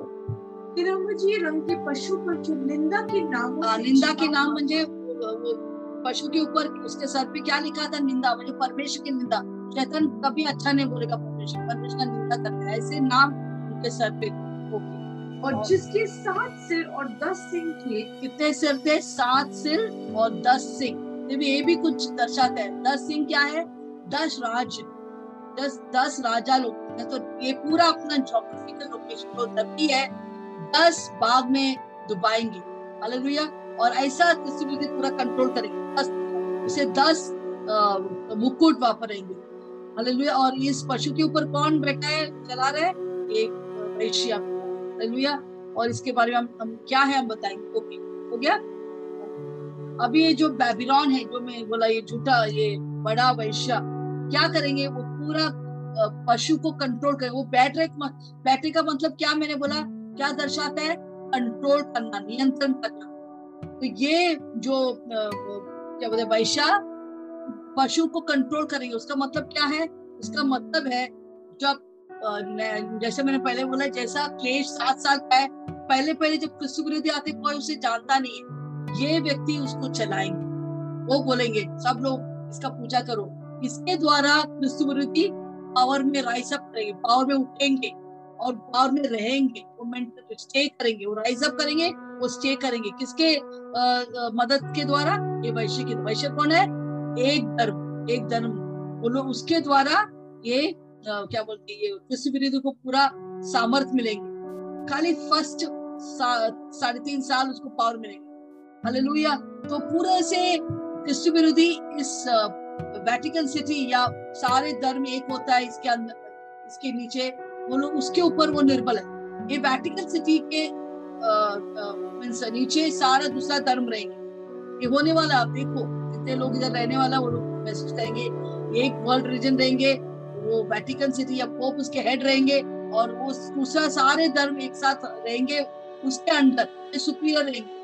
तिरंगी रंग के पशु पर जो निंदा के नाम निंदा के नाम म्हणजे पशु के ऊपर उसके सर पे क्या लिखा था? निंदा म्हणजे परमेश्वर की निंदा। शैतान कभी अच्छा नहीं बोलेगा। परमेश्वर परमेश्वर का निंदा करता है ऐसे नाम उनके सर पे ओके और जिसके सात सिर और दस सिंह थे कितने सिर थे? सात सिर और दस सिंह। ये भी कुछ दर्शाता है। दस सिंह क्या है? दस राज्य दस दस राजा लोग। तो ये पूरा अपना जोग्राफिकल लोकेशन जो नबी है दस बाग में डुबाएँगे। हालेलुया और ऐसा किसी भी पूरा कंट्रोल करेंगे। दस उसे दस मुकुट वापरेंगे हालेलुया। और इस पशु के ऊपर कौन बैठा है चला रहे एक वैश्या हालेलुया। और इसके बारे में हम, हम क्या है हम बताएँगे। ओके हो गया? अभी ये जो बेबीलोन है जो मैं बोला ये झूठा ये बड़ा वैश्या क्या करेंगे? वो पूरा पशु को कंट्रोल करे। वो बैठ रहे का मतलब क्या मैंने बोला? क्या दर्शाता है? कंट्रोल करना नियंत्रण करना। तो ये जो क्या बोलते वैश्या पशु को कंट्रोल करेंगे उसका मतलब क्या है? उसका मतलब है जब जैसे मैंने पहले बोला जैसा क्लेश सात साल है पहले पहले जब कृष्ण विरोधी आते कोई उसे जानता नहीं है। ये व्यक्ति उसको चलाएँगे। वो बोलेंगे सब लोग इसका पूजा करो। इसके द्वारा कृष्ण विरोधी पावर में राइज अप करेंगे पावर में उठेंगे और पावर में रहेंगे। वो मेंटल स्टे करेंगे वो राइज अप करेंगे वो स्टे करेंगे। किसके आ, आ, मदद के द्वारा? ये वैश्य के वैश्य कौन है? एक धर्म एक धर्म बोलो उसके द्वारा ये आ, क्या बोलते ये कृषि विरोधी को पूरा सामर्थ मिलेंगे। खाली फ़र्स्ट साढ़े तीन साल उसको पावर मिलेंगे। हालेलुया तो पूरे से कृषि विरोधी इस वेटिकन सिटी या सारे धर्म एक होता है इसके अंदर इसके नीचे वो लोग उसके ऊपर वो निर्बल है। ये वेटिकन सिटी के मीन्स नीचे सारा दूसरा धर्म रहेंगे। ये होने वाला आप देखो जितने लोग इधर रहने वाला, वो लोग मैसेज करेंगे, एक वर्ल्ड रीजन रहेंगे वो वेटिकन सिटी या पोप उसके हेड रहेंगे, और वो दूसरा सारे धर्म एक साथ रहेंगे, उसके अंडर सुप्रियर रहेंगे।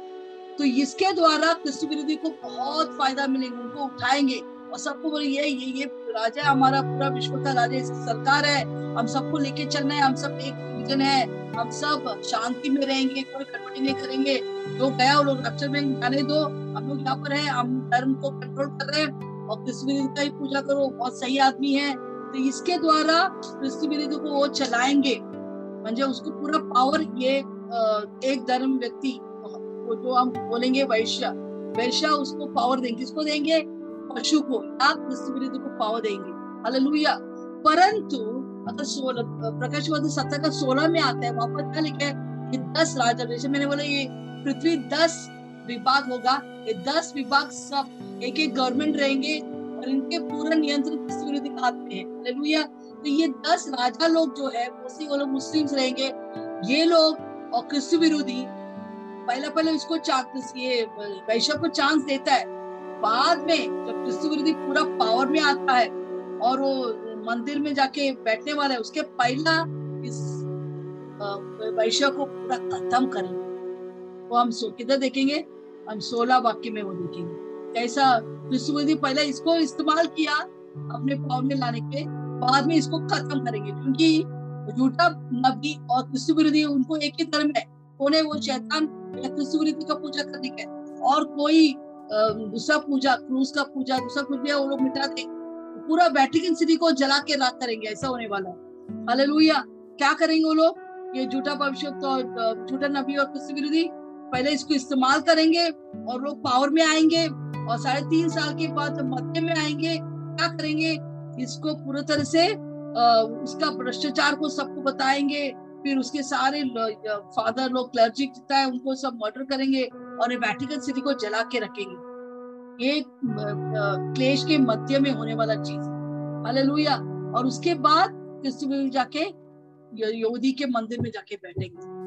तो इसके द्वारा कृष्ण विरोधी को बहुत फ़ायदा मिलेगा, उनको उठाएँगे, और सबको बोले ये ये ये राजा हमारा पूरा विश्व का राजा सरकार है, हम सबको लेके चलना है, हम सब एक विजन है। हम सब शांति में रहेंगे, कोई कटौती नहीं करेंगे। जो गया वो लोग रक्षण में जाने दो। हम लोग यहाँ पर है, हम धर्म को कंट्रोल कर रहे हैं। और कृष्ण का ही पूजा करो, बहुत सही आदमी है। तो इसके द्वारा कृष्ण को वो चलाएँगे। म्हणजे उसको पूरा पावर ये एक धर्म व्यक्ति जो हम बोलेंगे वैश्य वैश्य उसको पावर देंगे। किसको देंगे? पशु को। या विरुद्ध को पावर देंगे। हालेलुया परंतु अगर सोलह प्रकाशवादी सत्तर का सोलह में आता है, वहाँ पर क्या लिखा है कि दस राजा मैंने बोला, ये पृथ्वी दस विभाग होगा। ये दस विभाग सब एक एक गवर्नमेंट रहेंगे और इनके पूरा नियंत्रण हाथ में है। तो ये दस राजा लोग जो है, वो लोग मुस्लिम्स रहेंगे। ये लोग और क्रिस्त विरोधी पहला पहले इसको चांस ये वैश्य को चांस देता है। बाद में जब कृष्ण विरोधी पूरा पावर में आता है और वो मंदिर में जाके बैठने वाला है, उसके पहला इस वैश्य को पूरा खत्म करेंगे। वो हम सो, किधर देखेंगे? हम सोलह वाक्य में वो देखेंगे। कैसा विरोधी पहले इसको इस्तेमाल किया अपने पावर में लाने के, बाद में इसको खत्म करेंगे, क्योंकि झूठा नबी और कृष्ण विरोधी उनको एक ही धर्म है। उन्हें वो? शैतान। का पूजा करने के। और कोई दूसरा पूजा, क्रूस का पूजा दूसरा कुछ भी है, वो लोग मिटा दे पूरा वेटिकन सिटी को जला के रात करेंगे, ऐसा होने वाला है। हालेलुया क्या करेंगे वो लोग? ये झूठा भविष्य तो झूठा नबी और कृष्ण विरोधी पहले इसको इस्तेमाल करेंगे और लोग पावर में आएँगे और साढ़े तीन साल के बाद मध्य में आएँगे, क्या करेंगे? इसको पूरी तरह से उसका भ्रष्टाचार को सबको बताएँगे, फिर उसके सारे फादर लोग क्लर्जी जितना है उनको सब मर्डर करेंगे और वेटिकन सिटी को जला के रखेंगे। ये क्लेश के मध्य में होने वाला चीज़ हालेलुया। और उसके बाद जाके यहूदी के मंदिर में जाके बैठेंगे।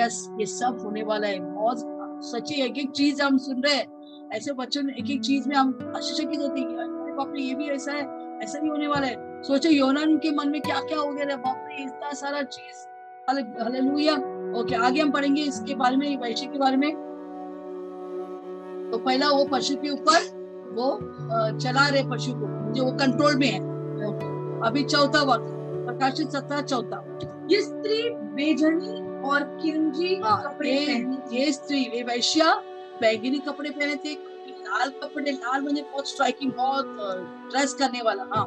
यस, ये सब होने वाला है। बहुत सच्ची एक एक चीज़ हम सुन रहे हैं। ऐसे बच्चों ने एक एक चीज़ में हम आश्चर्यचकित होते हैं बाप रे, ये भी ऐसा है, ऐसा भी होने वाला है। सोचो, योनान के मन में क्या क्या हो गया बाप रे, इतना सारा चीज़। हालेलुया। ओके, आगे हम पढ़ेंगे इसके बारे में वैश्य के बारे में। तो पहला वो पशु के ऊपर वो चला रहे पशु को जो वो कंट्रोल में है। अभी चौथा वक्त प्रकाशित सत्रह चौथा। ये स्त्री बेजनी और किरंजी हाँ, कपड़े ये, स्त्री ये वैश्या बैगनी कपड़े पहने थे लाल कपड़े लाल मुझे बहुत स्ट्राइकिंग बहुत ड्रेस करने वाला हाँ।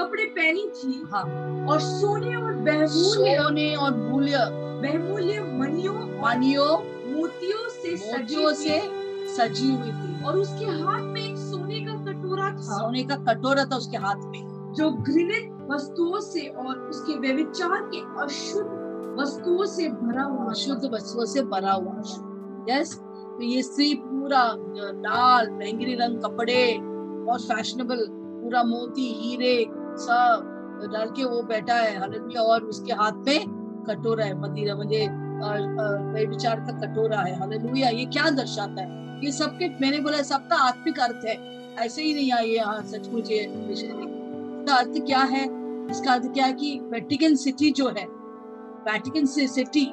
कपड़े पहनी थी। हाँ। और सोने और बहुमूल्य सोने और मूल्य। बहुमूल्य मनियों मनियों मोतियों से मोतियों से सजी हुई थी। और उसके हाथ में एक सोने का कटोरा था। सोने का कटोरा था उसके हाथ में। जो घृणित वस्तुओं से और उसके व्यविचार के अशुद्ध वस्तुओं से भरा हुआ शुद्ध वस्तुओं से भरा हुआ यस तो ये स्त्री पूरा लाल बैंगनी रंग कपड़े और फैशनेबल पूरा मोती हीरे सब डाल के वो बैठा है। हालेलुया और उसके हाथ में कटोरा है मदिरा मुझे विचार का कटोरा है। हालेलुया ये क्या दर्शाता है? ये सबके मैंने बोला सबका आत्मिक अर्थ है। ऐसे ही नहीं आई यहाँ सचमुच ये अर्थ क्या है? इसका अर्थ क्या है कि वेटिकन सिटी जो है वेटिकन सिटी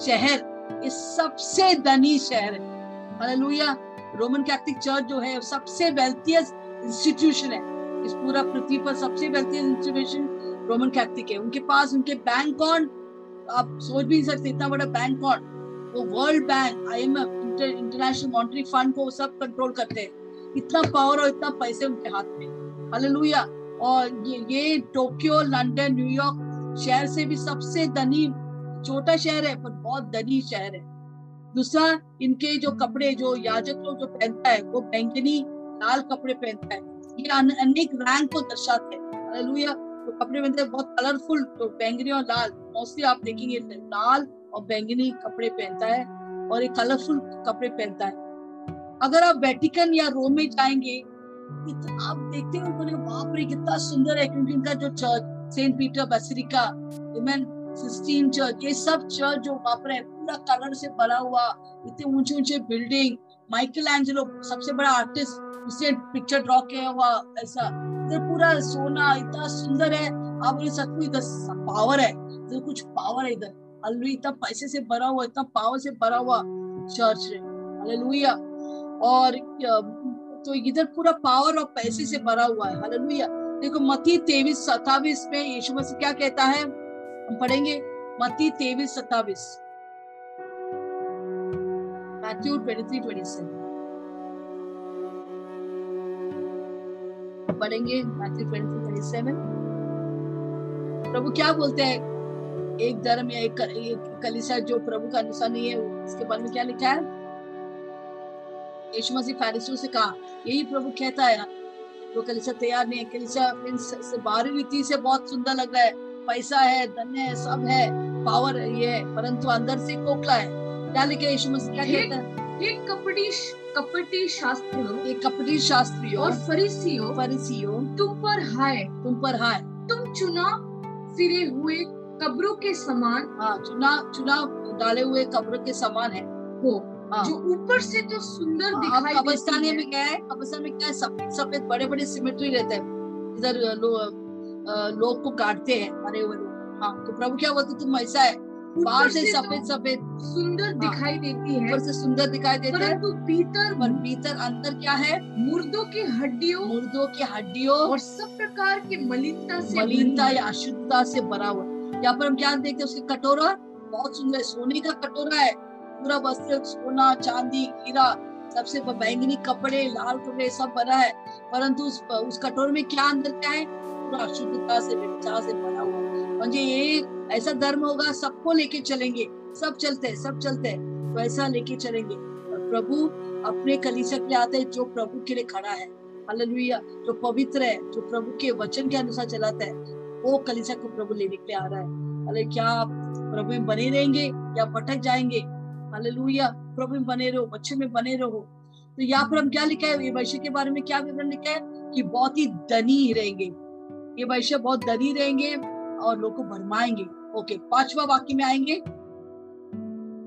शहर, ये सबसे धनी शहर है। रोमन कैथलिक चर्च जो है सबसे वेल्थियस्ट इंस्टीट्यूशन है। इस पूरा पृथ्वी पर सबसे वेल्थियस्ट इंस्टीट्यूशन रोमन कैथलिक है। उनके पास उनके बैंक कौन? आप सोच भी नहीं सकते, इतना बड़ा बैंक कौन? वो World Bank I M International Monetary Fund को सब कंट्रोल करते हैं। इतना पावर और इतना पैसे उनके हाथ में। हालेलुया और ये ये टोक्यो लंदन न्यूयॉर्क शहर से भी सबसे धनी, छोटा शहर है, पर बहुत धनी शहर है। दूसरा, इनके जो कपड़े, जो याजक लोग जो पहनता है, वो बैंगनी, लाल कपड़े पहनता है। ये अनेक रैंक को दर्शाते हैं। हालेलुया तो कपड़े पहनते हैं, बहुत कलरफुल तो बैंगनी और लाल। मोस्टली आप देखेंगे, लाल और बैंगनी कपड़े पहनता है। और एक कलरफुल कपड़े पहनता है। अगर आप वेटिकन या रोम में जाएँगे, इतना आप देखते हो बाप रे, कितना सुंदर है, क्योंकि उनका जो चर्च सेंट पीटर बेसिलिका इमेन सिस्टीन चर्च ये सब चर्च जो बाप रे, पूरा कलर से भरा हुआ, इतने ऊँचे ऊँचे बिल्डिंग माइकल एंजेलो सबसे बड़ा आर्टिस्ट उसने पिक्चर ड्रॉ किया हुआ, ऐसा, इधर पूरा सोना, इतना सुंदर है, आप बोले सचमुच इधर पावर है, इधर कुछ पावर है इधर। अल्लू, इतना पैसे से भरा हुआ, इतना पावर से भरा हुआ चर्च है। और तो इधर पूरा पावर और पैसे से भरा हुआ है। हालेलुया देखो मती तेईस सतावीस में यीशु मसीह क्या कहता है? हम पढ़ेंगे मती तेईस सतावीस मैथ्यू 23 27 पढ़ेंगे मैथ्यू 23 27 प्रभु क्या बोलते हैं? एक धर्म या एक, एक कलिसा जो प्रभु का अनुसार नहीं है इसके बारे में क्या लिखा है? यीशु मसीह फारिसों से कहा यही प्रभु कहता है वो कलिसा तैयार नहीं है। कलिसा मीन्स बाहरी रीति से बहुत सुंदर लग रहा है। पैसा है धन है सब है पावर है ये है परंतु अंदर से कोकला है। क्या लिखे यीशु मसीह क्या कहता है? एक कपटी कपटी शास्त्रियों एक कपटी शास्त्रियों और फरीसियों फरीसियों तुम पर हाय। तुम पर हाय। तुम चुना फिरे हुए कब्रों के समान हाँ चुना चुना डाले हुए कब्र के समान है हो हाँ। जो ऊपर से तो सुंदर दिखाई कब्रस्तान में क्या है? कब्रस्तान में क्या है? सफ़ेद सफ़ेद बड़े बड़े सिमेट्री रहते हैं। इधर लो, लोग को काटते हैं अरे लोग हाँ तो प्रभु क्या बोलते तुम ऐसा है बाहर से तो सफ़ेद सफ़ेद। सुंदर हाँ, दिखाई देती है। ऊपर से सुंदर दिखाई देती है। परंतु भीतर पर भीतर अंदर क्या है? मुर्दों की हड्डियों मुर्दों की हड्डियों और सब प्रकार की मलिनता से मलिनता या अशुद्धता से भरा हुआ। यहाँ पर हम क्या देखते हैं उसके कटोरा बहुत सुंदर सोने का कटोरा है। पूरा वस्त्र सोना चांदी हीरा सबसे बैंगनी कपड़े लाल कपड़े सब बना है। परंतु उस, उस कटोरे में क्या अंदर क्या है? पूरा अशुद्धता से व्यवस्था से बना हुआ मुझे ये ऐसा धर्म होगा सबको लेके चलेंगे। सब चलते हैं सब चलते हैं तो ऐसा लेके चलेंगे। प्रभु अपने कलीसिया के आते हैं जो प्रभु के लिए खड़ा है। हालेलुया। जो पवित्र है जो प्रभु के वचन के अनुसार चलाता है वो कलिसा को प्रभु लेने के लिए आ रहा है। अरे क्या आप प्रभु में बने रहेंगे? या भटक जाएँगे? हालेलुया। प्रभु में बने रहो बच्चे में बने रहो। तो यहाँ पर हम क्या लिखा है? ये वैश्य के बारे में क्या विवरण लिखा है? कि बहुत ही धनी रहेंगे। ये वैश्य बहुत धनी रहेंगे और लोग को भरमाएँगे। ओके पांचवा वाक्य में आएँगे।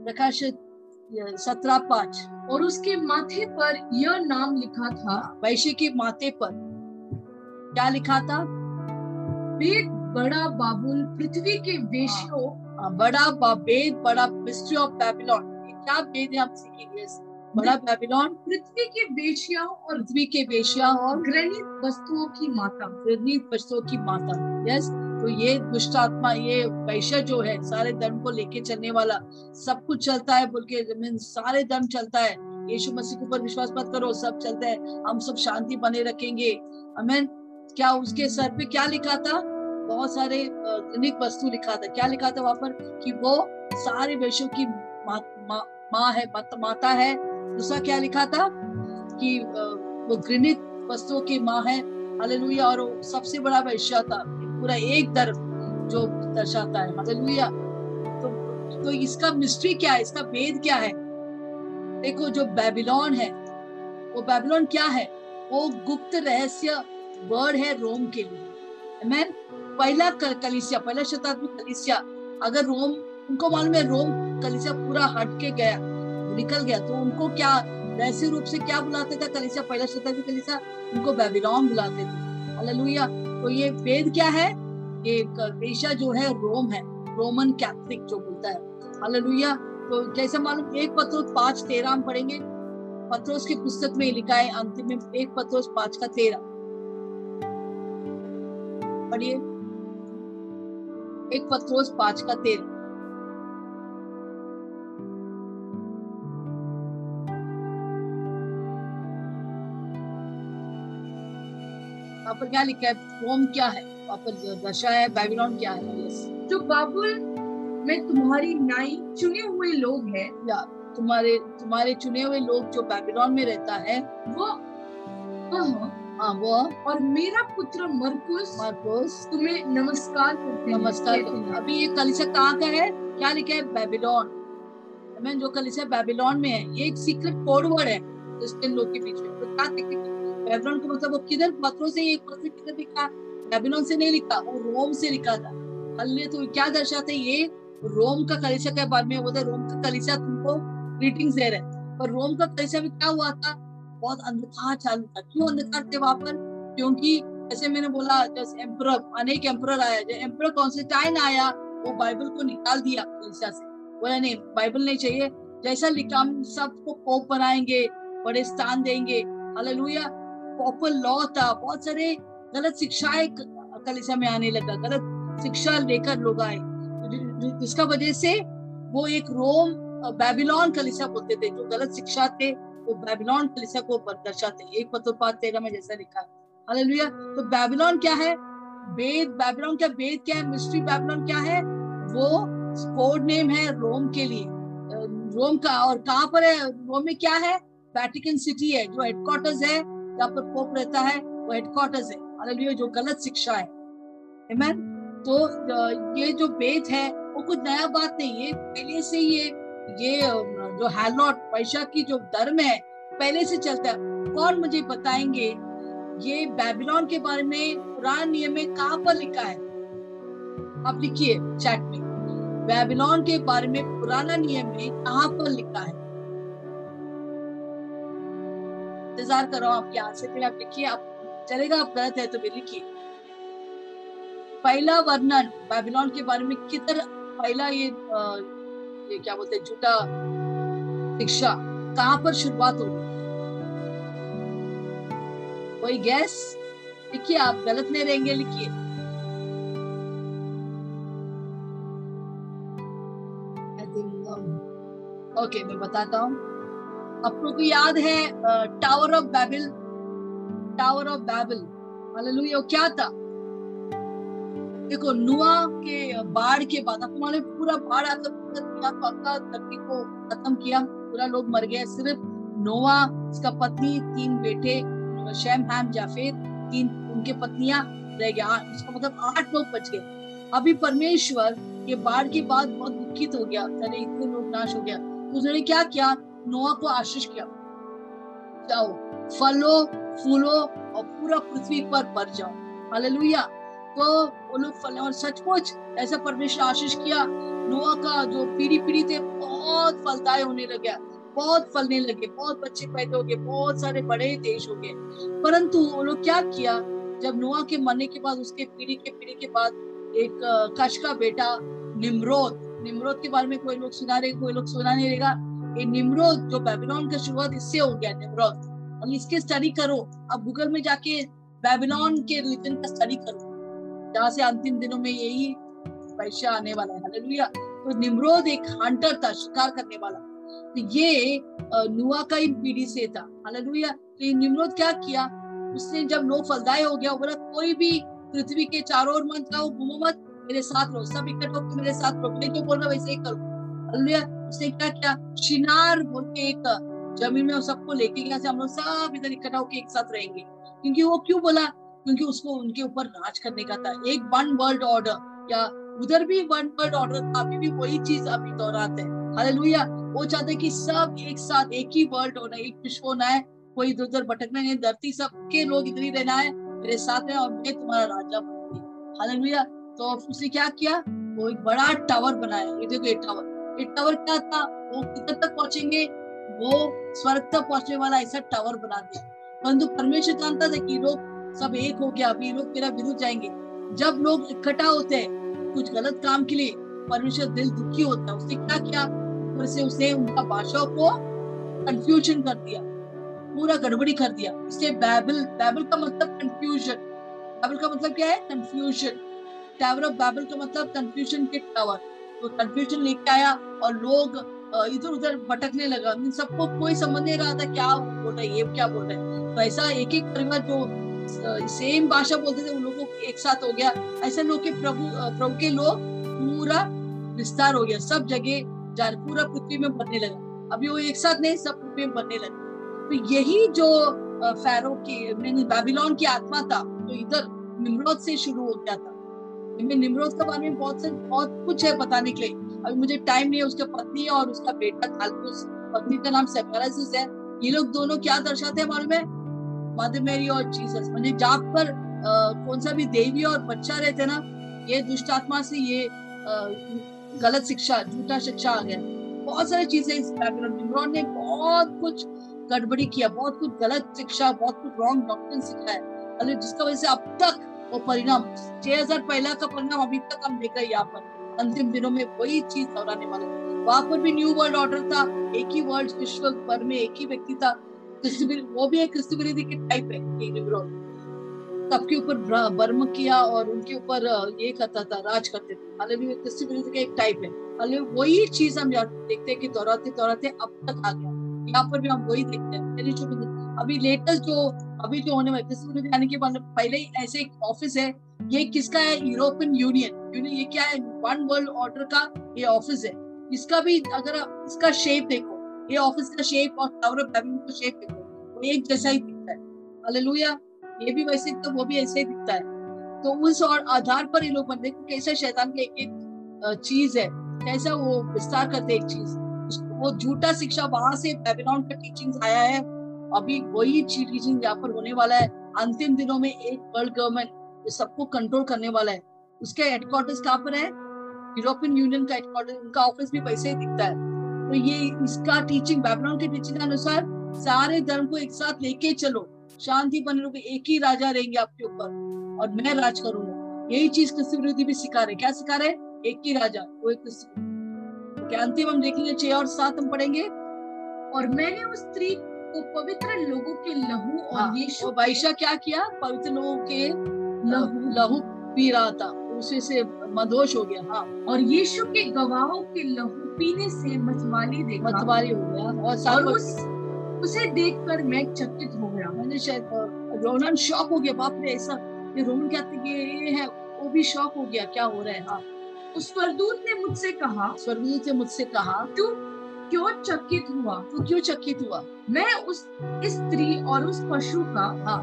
प्रकाश सत्रह पाँच। और उसके माथे पर यह नाम लिखा था। वैश्य के माथे पर। क्या लिखा था? बेद बड़ा बाबुल पृथ्वी के वेश्यों हाँ, बड़ा बाबेद बड़ा मिस्ट्री ऑफ़ बेबीलोन क्या वेद है हम सीखेंगे बड़ा बेबीलोन पृथ्वी के वेश्याओं और पृथ्वी के वेश्या और ग्रहित वस्तुओं की माता ग्रहित वस्तुओं की माता। यस तो ये दुष्ट आत्मा ये वैश्य जो है सारे धर्म को लेके चलने वाला सब कुछ चलता है बोल के सारे धर्म चलता है। यीशु मसीह के ऊपर विश्वास मत करो सब चलता है। हम सब शांति बने रखेंगे। हमें क्या उसके सर पे क्या लिखा था? बहुत सारे वस्तु लिखा था। क्या लिखा था वहाँ पर? कि वो सारे वेशों की माँ मा, मा है माता है। दूसरा क्या लिखा था? कि वो घृणित वस्तुओं की माँ है। हालेलुया। और सबसे बड़ा वैश्य था। पूरा एक दर जो दर्शाता है। हालेलुया। तो तो इसका मिस्ट्री क्या है? इसका भेद क्या है? देखो जो बेबीलोन है वो बेबीलोन क्या है? वो गुप्त रहस्य वर्ड है रोम के लिए। मैन पहला कलिसिया, पहला शताब्दी कलिसिया, अगर रोम, उनको मालूम है रोम कलिसिया पूरा हट के गया, निकल गया तो उनको क्या वैसे रूप से क्या बुलाते थे कलिसिया? पहला शताब्दी कलिसिया, उनको बेबीलोन बुलाते थे। हालेलुया तो ये वेद क्या है? ये कलिसिया जो है, रोम है, रोमन कैथलिक जो बोलता है। हालेलुया तो जैसे मालूम, एक पत्रों पाँच तेरह हम पढ़ेंगे। पत्रोस की पुस्तक में लिखा है, अंतिम में एक पत्रोस पाँच का तेरह। पढ़िए। एक पत्रोस पाँच का तेरह पर क्या लिखा है? रोम क्या है? पर दशा है बेबीलोन क्या है? जो बाबुल में तुम्हारी नाई चुने हुए लोग हैं या तुम्हारे तुम्हारे चुने हुए लोग जो बेबीलोन में रहता है वो वह हाँ। वो और मेरा पुत्र मरकुस मार्कोस। तुम्हें नमस्कार करते नमस्कार अभी ये कलिसिया कहाँ का है? क्या लिखा है? बेबीलोन। मैं जो कलिसिया बेबीलोन में है ये एक सीक्रेट कोड वर्ड है क्रिश्चियन लोग के बीच में तो क्या देखते बेबीलोन का मतलब वो किधर पत्रों से एक पत्र किधर लिखा? बेबीलोन से नहीं लिखा वो रोम से लिखा था। अल्ले तो क्या दर्शाते ये रोम का कलिसिया के बारे में बोलते रोम का कलिसिया तुमको ग्रीटिंग्स दे रहे पर रोम का कलिसिया में क्या हुआ था? बहुत अंधकार चालू था। क्यों अंधकार थे वहाँ पर? क्योंकि जैसे मैंने बोला, जैसे एम्पर अनेक एम्पर आया। जब एम्पर कॉन्स्टेंटाइन आया, वो बाइबल को निकाल दिया कलिसिया से। बोला, नहीं बाइबल नहीं चाहिए। जैसा लिखा, हम सबको पोप बनाएँगे, बड़े स्थान देंगे। हालेलुया प्रॉपर लॉ था। बहुत सारे गलत शिक्षाएँ कलिसिया में आने लगा। गलत शिक्षा लेकर लोग आए। जिसका वजह से वो एक रोम बेबीलोन कलिसिया बोलते थे, जो गलत शिक्षा थे। वो बेबीलोन कलिसिया को दर्शाते एक पत्र तेरह में जैसा लिखा। है हालेलुया। तो बेबीलोन क्या है? वेद, बेबीलोन का वेद क्या है? मिस्ट्री बेबीलोन क्या है? वो कोड नेम है रोम के लिए। रोम का और कहाँ पर है? रोम में क्या है? वेटिकन सिटी है, जो हेडक्वार्टर्स है। जहाँ पर पोप रहता है, वो हेडक्वार्टर्स है। हालेलुया, जो गलत शिक्षा है? तो ये जो वेद है, वो कुछ नया बात नहीं है। पहले से ये ये जो हैलॉट पैसा की जो धर्म है, पहले से चलता है। कौन मुझे बताएँगे? ये बेबीलोन के बारे में पुरान नियम में कहाँ पर लिखा है? आप लिखिए चैट में। बेबीलोन के बारे में पुराना नियम में कहाँ पर लिखा है? इंतज़ार करो, आपके आंसर के लिए आप लिखिए। आप चलेगा आप गलत है तो भी लिखिए। पहला वर्णन, बेबीलोन के बारे में किधर, पहला ये ये क्या बोलते हैं, झूठा शिक्षा। कहाँ पर शुरुआत होगी? कोई गैस लिखिए आप, गलत नहीं रहेंगे, लिखिए। ओके मैं बताता हूँ। आप लोग को याद है tower of Babel tower of Babel hallelujah क्या था? देखो, नुआ के बाढ़ के बाद आपको मालूम पूरा बाढ़ आकर किया पक्का धरती को खत्म किया, पूरा लोग मर गए। सिर्फ़ नोवा उसका पत्नी, तीन बेटे, शैम, हैम जाफेद तीन उनके पत्नियाँ रह गया। इसका मतलब आठ लोग बच गए। अभी परमेश्वर ये बाढ़ के बाद बहुत दुखित हो गया। अरे, इतने लोग नाश हो गया। तो उसने क्या किया? नोआ को आशीष किया। जाओ, फलो, फूलो और पूरा पृथ्वी पर भर जाओ। हालेलुया। तो लोग फल और सचमुच, ऐसा परमेश्वर आशीष किया। नोआ का जो पीढ़ी पीढ़ी थे, बहुत फलदाय होने लगे। बहुत फलने लगे, बहुत बच्चे पैदा हो गए, बहुत सारे बड़े देश हो गए। परंतु वो लोग क्या किया? जब नोआ के मरने के बाद, उसके पीढ़ी के पीढ़ी के बाद एक कश का बेटा निमरोद निमरोद के बारे में कोई लोग सुना रहे, कोई लोग सुना नहीं रहेगा। ये निमरोद जो बेबीलोन का शुरुआत इससे हो गया, निमरोद। और इसके स्टडी करो। अब गूगल में जाके बेबीलोन के रिलीजन का स्टडी करो। जहाँ से अंतिम दिनों में यही पैसा आने वाला है। हालेलुया तो निमरोद एक हंटर था, शिकार करने वाला। तो ये नुआ का ही पीढ़ी से था। हालेलुया तो ये निमरोद क्या किया? उसने जब लोग फलदाय हो गया बोला, कोई भी पृथ्वी के चारों ओर मत जाओ, घूमो मत, मेरे साथ रहो। सब इकट्ठे होकर मेरे साथ रहो। मैं जो बोल? रहा वैसे ही करो। हालेलुया उसने क्या किया? शिनार बोल के एक, ज़मीन में सबको लेके गया हम लोग सब इधर इकट्ठा होकर एक साथ रहेंगे। क्योंकि वो क्यों बोला? क्योंकि उसको उनके ऊपर राज करने का था। एक वन वर्ल्ड ऑर्डर या उधर भी वन वर्ड ऑर्डर था अभी भी वही चीज़ अभी दोहराते हैं। हालेलुया वो चाहते कि सब एक साथ, एक ही वर्ल्ड होना एक विश्व होना है। कोई इधर उधर भटकना नहीं धरती सबके लोग इधर ही रहना है, मेरे साथ है और मैं तुम्हारा राजा बनूँगी। हालेलुया तो उसने क्या किया? वो एक बड़ा टावर बनाया। ये देखो, ये टावर ये टावर क्या था? वो किधर तक पहुँचेंगे? वो स्वर्ग तक पहुँचने वाला ऐसा टावर बना दिया। परंतु परमेश्वर जानता था कि लोग सब एक हो गया अभी लोग तेरा विरुद्ध जाएँगे। जब लोग इकट्ठा होते हैं, कुछ गलत काम के लिए, परमेश्वर दिल दुखी होता है, उसने क्या किया? ऊपर से उसने उनका भाषा को कंफ्यूजन कर दिया, पूरा गड़बड़ी कर दिया। इसलिए बैबल बैबल का मतलब कंफ्यूजन बैबल का मतलब क्या है? कंफ्यूजन टावर ऑफ़ बैबल का मतलब कंफ्यूजन के टावर तो कंफ्यूजन लेके आया और लोग इधर उधर भटकने लगा। सबको कोई समझ नहीं रहा था, क्या बोल रहा है, ये क्या बोल रहा है। तो ऐसा एक एक परिवार जो सेम भाषा बोलते थे, उन लोगों को एक साथ हो गया। ऐसे लोग के प्रभु प्रभु के लोग पूरा विस्तार हो गया, सब जगह जा, पूरा पृथ्वी में बनने लगा। अभी वो एक साथ नहीं, सब पृथ्वी में बनने लगा। तो यही जो फैरो की बेबीलोन की आत्मा था तो इधर निमरोद से शुरू हो गया था। निमरोद के बारे में बहुत से, बहुत कुछ है बताने के लिए। अभी मुझे टाइम नहीं है, उसका पत्नी और उसका बेटा खालकुस पत्नी का नाम सेपरासिस है। ये लोग दोनों क्या दर्शाते हैं मालूम है मदर मेरी और जीसस। मतलब जहाँ पर कौन सा भी देवी और बच्चा रहते ना ये दुष्ट आत्मा से ये आ, गलत शिक्षा झूठा शिक्षा आ गया। बहुत सारी चीज़ें इस निमरोड ने बहुत कुछ गड़बड़ी किया बहुत कुछ गलत शिक्षा बहुत कुछ रॉन्ग डॉक्टर सिखाया। है जिसका वजह से अब तक वो परिणाम छह हज़ार पहला का परिणाम अभी तक हम देख रहे यहाँ पर। अंतिम दिनों में वही चीज़ दोहराने वाले। वहाँ पर भी न्यू वर्ल्ड ऑर्डर था एक ही वर्ल्ड विश्व भर में एक ही व्यक्ति था। वो भी एक क्रिस्त विरोधी के टाइप है सबके ऊपर बर्म किया और उनके ऊपर ये करता था, राज करते थे। हालाँकि क्रिस्त विरोधी का एक टाइप है। हालाँकि वही चीज़ हम देखते हैं कि दोहराते दोहराते अब तक आ गया। यहाँ पर भी हम वही देखते हैं। अभी लेटेस्ट जो, अभी जो होने वाले आने के बाद, पहले ही ऐसे एक ऑफ़िस है। ये किसका है? यूरोपियन यूनियन यूनियन ये क्या है? वन वर्ल्ड ऑर्डर का ये ऑफ़िस है। इसका भी अगर इसका शेप देखो ये ऑफ़िस का शेप और टावर ऑफ़ बैबिलोन का शेप देखो। वो एक जैसा ही दिखता है। हालेलुया ये भी वैसे तो वो भी ऐसे ही दिखता है। तो उस और आधार पर ये लोग बनते कैसे शैतान की एक एक चीज़ है। कैसा वो विस्तार करते एक चीज़। वो झूठा शिक्षा वहाँ से बेबीलोन का टीचिंग आया है। अभी वही टीचिंग यहाँ पर होने वाला है। अंतिम दिनों में एक वर्ल्ड गवर्नमेंट सबको कंट्रोल करने वाला है। उसके हेडक्वार्टर्स कहाँ पर है? यूरोपियन यूनियन का हेडक्वार्टर उनका ऑफ़िस भी वैसे ही दिखता है। तो ये इसका टीचिंग बैकग्राउंड की टीचिंग के अनुसार सारे धर्म को एक साथ लेके चलो। शांति बने रहो एक ही राजा रहेंगे आपके ऊपर। और मैं राज करूँगा। यही चीज़ क्रिस्त विरोधी भी सिखा रहे क्या सिखा रहे एक ही राजा वो एक क्या अंतिम हम देखेंगे छह और सात हम पढ़ेंगे। और मैंने उस स्त्री को पवित्र लोगों के लहू और हाँ, यीशु बाईशा क्या किया? पवित्र लोगों के लहू लहू पी रहा था। उसे से मदोष हो गया। हाँ। और यीशु के गवाहों के लहू पीने से मतवाली देखा। मतवाली हो गया और, और उस उसे देखकर मैं चकित हो गया। मैंने शायद रोनन शॉक हो गया। बाप रे ऐसा ये रोमन क्या ये है वो भी शॉक हो गया क्या हो रहा है? हाँ। उस स्वर्गदूत ने मुझसे कहा स्वर्गदूत ने मुझसे कहा तू क्यों चकित हुआ? तू क्यों चकित हुआ? मैं उस स्त्री और उस पशु का हाँ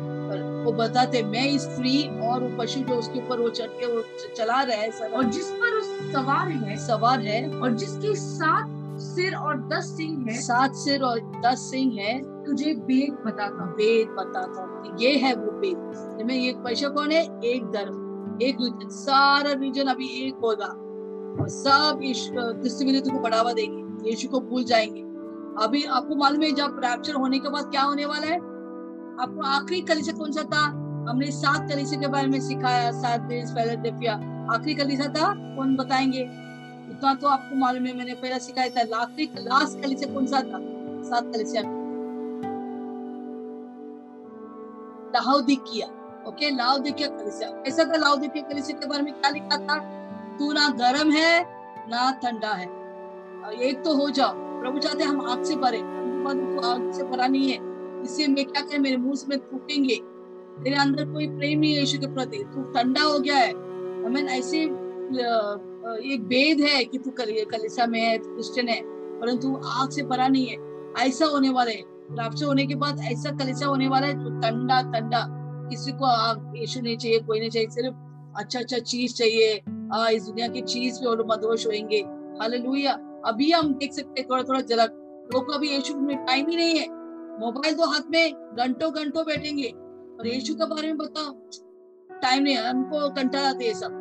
वो बताते मैं स्त्री और वो पशु जो उसके ऊपर वो चढ़ के वो चला रहा है और जिस पर उस सवार है सवार है। और जिसकी सात सिर और दस सिंह है सात सिर और दस सिंह है। तुझे वेद बताता वेद बताता ये है वो वेद मैं ये पशु कौन है? एक धर्म। एक रीजन सारा रीजन अभी एक होगा। और सब क्रिस्टियनिटी को बढ़ावा देंगे। यीशु को भूल जाएँगे। अभी आपको मालूम है जब रैप्चर होने के बाद क्या होने वाला है? आपको आखिरी कलीसिया कौन सा था? हमने सात कलीसिया के बारे में सिखाया, सात दिन फिलाडेल्फिया आखिरी कलीसिया था? कौन बताएँगे? इतना तो आपको मालूम है, मैंने पहला सिखाया था। आखिरी, लास्ट कलीसिया कौन सा था? सात कलीसिया। लाहौदी ओके? लाउदिकिया कलिसिया। ऐसा था लाउदिकिया कलिसिया के बारे में क्या लिखा था? तू ना गर्म है, ना ठंडा है। एक तो हो जाओ। प्रभु चाहते हम आग से भरे। तो आग से भरा नहीं है। इससे मैं क्या करें? मेरे मुँह में थूकेंगे तेरे अंदर कोई प्रेम नहीं है यीशु के प्रति। तू ठंडा हो गया है। हमें ऐसे एक भेद है कि तू कलिसा में है क्रिश्चियन है परंतु आग से परा नहीं है। ऐसा होने वाला है राप्चर होने के बाद ऐसा कलिसा होने वाला है जो ठंडा ठंडा किसी को आग यीशु नहीं चाहिए कोई नहीं चाहिए सिर्फ़ अच्छा अच्छा चीज़ चाहिए। आ, इस दुनिया की चीज़ पे और मदोश होंगे हालेलुया। अभी हम देख सकते हैं थोड़ा थोड़ा झलक लोग अभी यीशु में टाइम ही नहीं है। मोबाइल तो हाथ में घंटों घंटों बैठेंगे। और यीशु के बारे में बताओ। टाइम नहीं हमको कंटाल आते है सब।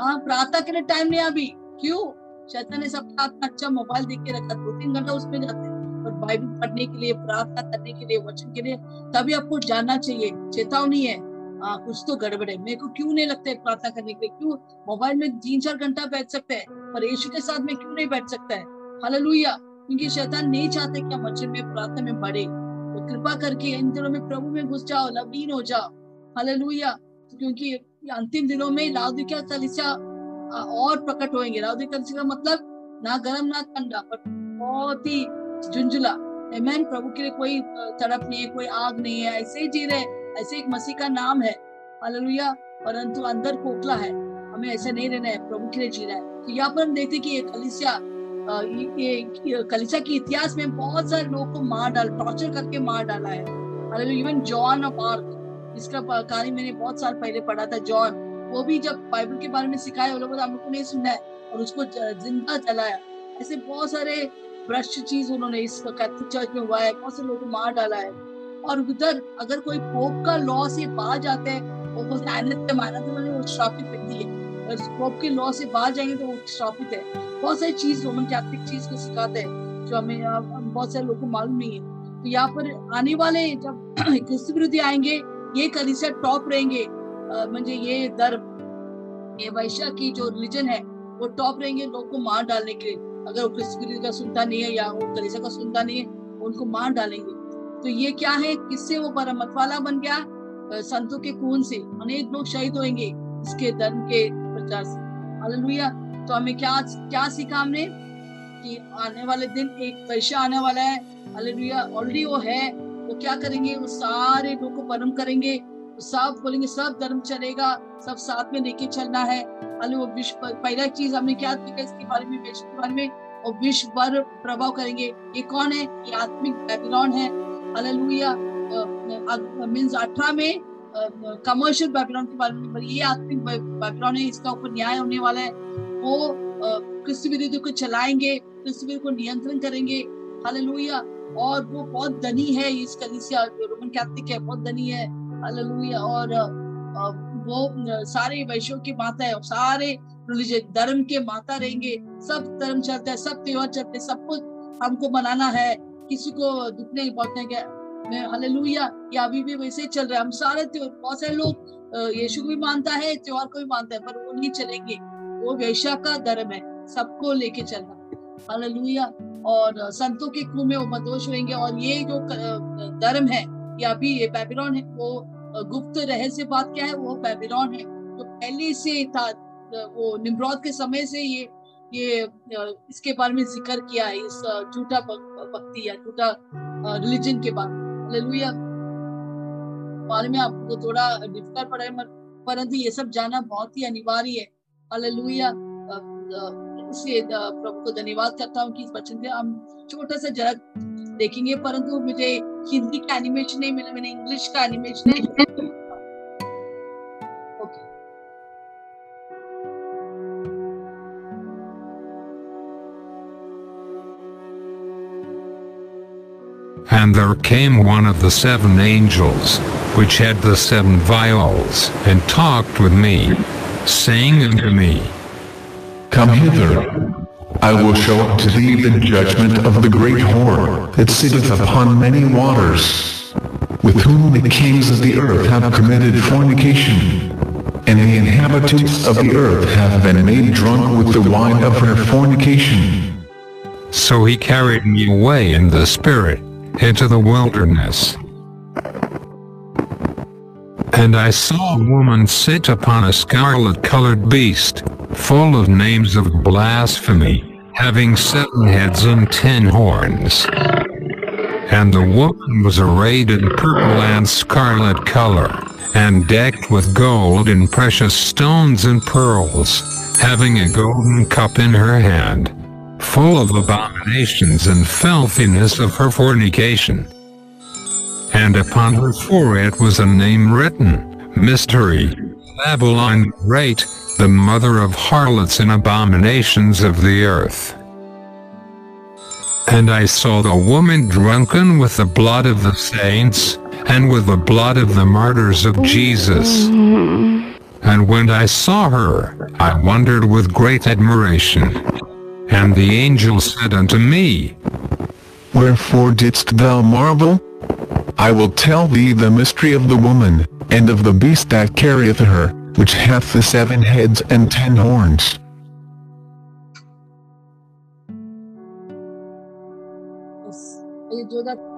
हाँ प्रार्थना के लिए टाइम नहीं अभी। क्यों? शैतान ने सबका अपना अच्छा मोबाइल देख के रखा। दो तीन घंटा उसमें जाते। और बाइबल पढ़ने के लिए प्रार्थना करने के लिए वचन के लिए तभी आपको जानना चाहिए। चेतावनी है। आ, कुछ तो गड़बड़ है। मेरे को क्यों नहीं लगता है प्रार्थना करने के लिए? क्यों? मोबाइल में तीन चार घंटा बैठ सकते हैं। पर यीशु के साथ में क्यों नहीं बैठ सकता है? हालेलुया। क्योंकि शैतान नहीं चाहते कि हम वचन में प्रार्थना में बढ़े। तो कृपा करके इन दिनों में प्रभु में घुस जाओ लवलीन हो जाओ। हालेलुया क्योंकि अंतिम दिनों में लाउदिका कलिसा और प्रकट होंगे लाउदिका कलिसा का मतलब ना गर्म, ना ठंडा, पर बहुत ही झुंझुला। मैन प्रभु के लिए कोई तड़प नहीं है, कोई आग नहीं है। ऐसे ही जी रहे ऐसे एक मसीह का नाम है। हालेलुया परंतु अंदर खोखला है। हमें ऐसा नहीं रहना है। प्रभु के लिए जीना है। तो यहाँ पर हम देखते कि ये कलिसिया ये कलिसिया के इतिहास में बहुत सारे लोगों को मार डाल टॉर्चर करके मार डाला है। इवन जॉन ऑफ़ आर्क इसका कहानी मैंने बहुत साल पहले पढ़ा था जॉन वो भी जब बाइबल के बारे में सिखाया लोगों ने नहीं सुना है और उसको ज़िंदा जलाया। ऐसे बहुत सारे भ्रष्ट चीज़ उन्होंने इस कैथलिक चर्च में हुआ है, बहुत से लोगों को मार डाला है। और उधर अगर कोई पोप का लॉ से बाहर जाते हैं, वो बोलते हैं माना तो मैंने वो श्रापित व्यक्ति है। पोप के लॉ से बाहर जाएँगे तो वो श्रापित है। बहुत सारी चीज़ रोमन कैथलिक चीज़ को सिखाते हैं, जो हमें बहुत सारे लोगों को मालूम नहीं है। तो यहाँ पर आने वाले जब क्रिस्त विरोधी आएँगे, ये कलिसिया टॉप रहेंगे। म्हणजे ये धर्म, ये वैश्या की जो रिलीजन है, वो टॉप रहेंगे लोग को मार डालने के लिए। अगर वो क्रिस्त का सुनता नहीं है या वो कलिसिया का सुनता नहीं है उनको मार डालेंगे। तो ये क्या है? किससे वो मतवाला बन गया? संतों के खून से। अनेक लोग शहीद होंगे। इसके धर्म के प्रचार हालेलुया। तो हमें क्या क्या सीखा हमने? कि आने वाले दिन एक वैश्य आने वाला है। हालेलुया। ऑलरेडी वो है। वो क्या करेंगे? वो सारे लोग को परम करेंगे। सब बोलेंगे, सब धर्म चलेगा। सब साथ में लेके चलना है। अरे वो विश्व, पहला चीज़ हमने क्या देखा इसके बारे में विश्व के बारे में? और विश्व भर प्रभाव करेंगे। ये कौन है? ये आत्मिक बेबीलोन है। हालेलुया। मींस अठारह में कमर्शियल बैकग्राउंड के बारे में ये आत्मिक बेबीलोन है, इसका ऊपर न्याय होने वाला है। वो कृष्ण विरोधी को चलाएँगे कृष्ण विरोधी को नियंत्रण करेंगे। हालेलुया और वो बहुत धनी है, इस कलीसिया रोमन कैथलिक है, बहुत धनी है। हालेलुया और वो सारे वैश्यों की माता है सारे रिलीजन धर्म के माता रहेंगे। सब धर्म चलते हैं, सब त्योहार चलते हैं, सब कुछ हमको मनाना है। किसी को दुखने पहुँचने के हालेलुया, ये अभी भी वैसे ही चल रहा है। हम सारे बहुत सारे लोग यीशु को भी मानता है, त्योहार को भी मानता है, पर वो नहीं चलेंगे। वो वैश्या का धर्म है, सबको लेके चलना। हालेलुया, और संतों के खून में वो मदोष होंगे और ये जो धर्म है, या अभी ये बेबीलोन है, वो गुप्त रहस्य बात क्या है, वो बेबीलोन है। तो पहले से था वो निम्रौद के समय से ये ये इसके बारे में ज़िक्र किया है, इस झूठा भक्ति या झूठा रिलीजन के बारे में। बारे में आपको थोड़ा डिफ़िकल्ट पड़ा है परंतु ये सब जाना बहुत ही अनिवार्य है। हालेलुया इसलिए प्रभु को धन्यवाद करता हूँ कि इस वचन के हम छोटा सा झलक देखेंगे, परंतु मुझे हिंदी का एनिमेशन नहीं मिला, मैंने इंग्लिश का animation And there came one of the seven angels, which had the seven vials, and talked with me, saying unto me, Come hither. I will show up to thee the judgment of the great whore that sitteth upon many waters, with whom the kings of the earth have committed fornication, and the inhabitants of the earth have been made drunk with the wine of her fornication. So he carried me away in the spirit into the wilderness. And I saw a woman sit upon a scarlet-colored beast, full of names of blasphemy, having seven heads and ten horns. And the woman was arrayed in purple and scarlet color, and decked with gold and precious stones and pearls, having a golden cup in her hand, full of abominations and filthiness of her fornication. And upon her forehead was a name written, Mystery, Babylon Great, the mother of harlots and abominations of the earth. And I saw the woman drunken with the blood of the saints, and with the blood of the martyrs of Jesus. And when I saw her, I wondered with great admiration. And the angel said unto me, Wherefore didst thou marvel? I will tell thee the mystery of the woman, and of the beast that carrieth her, which hath the seven heads and ten horns. Yes.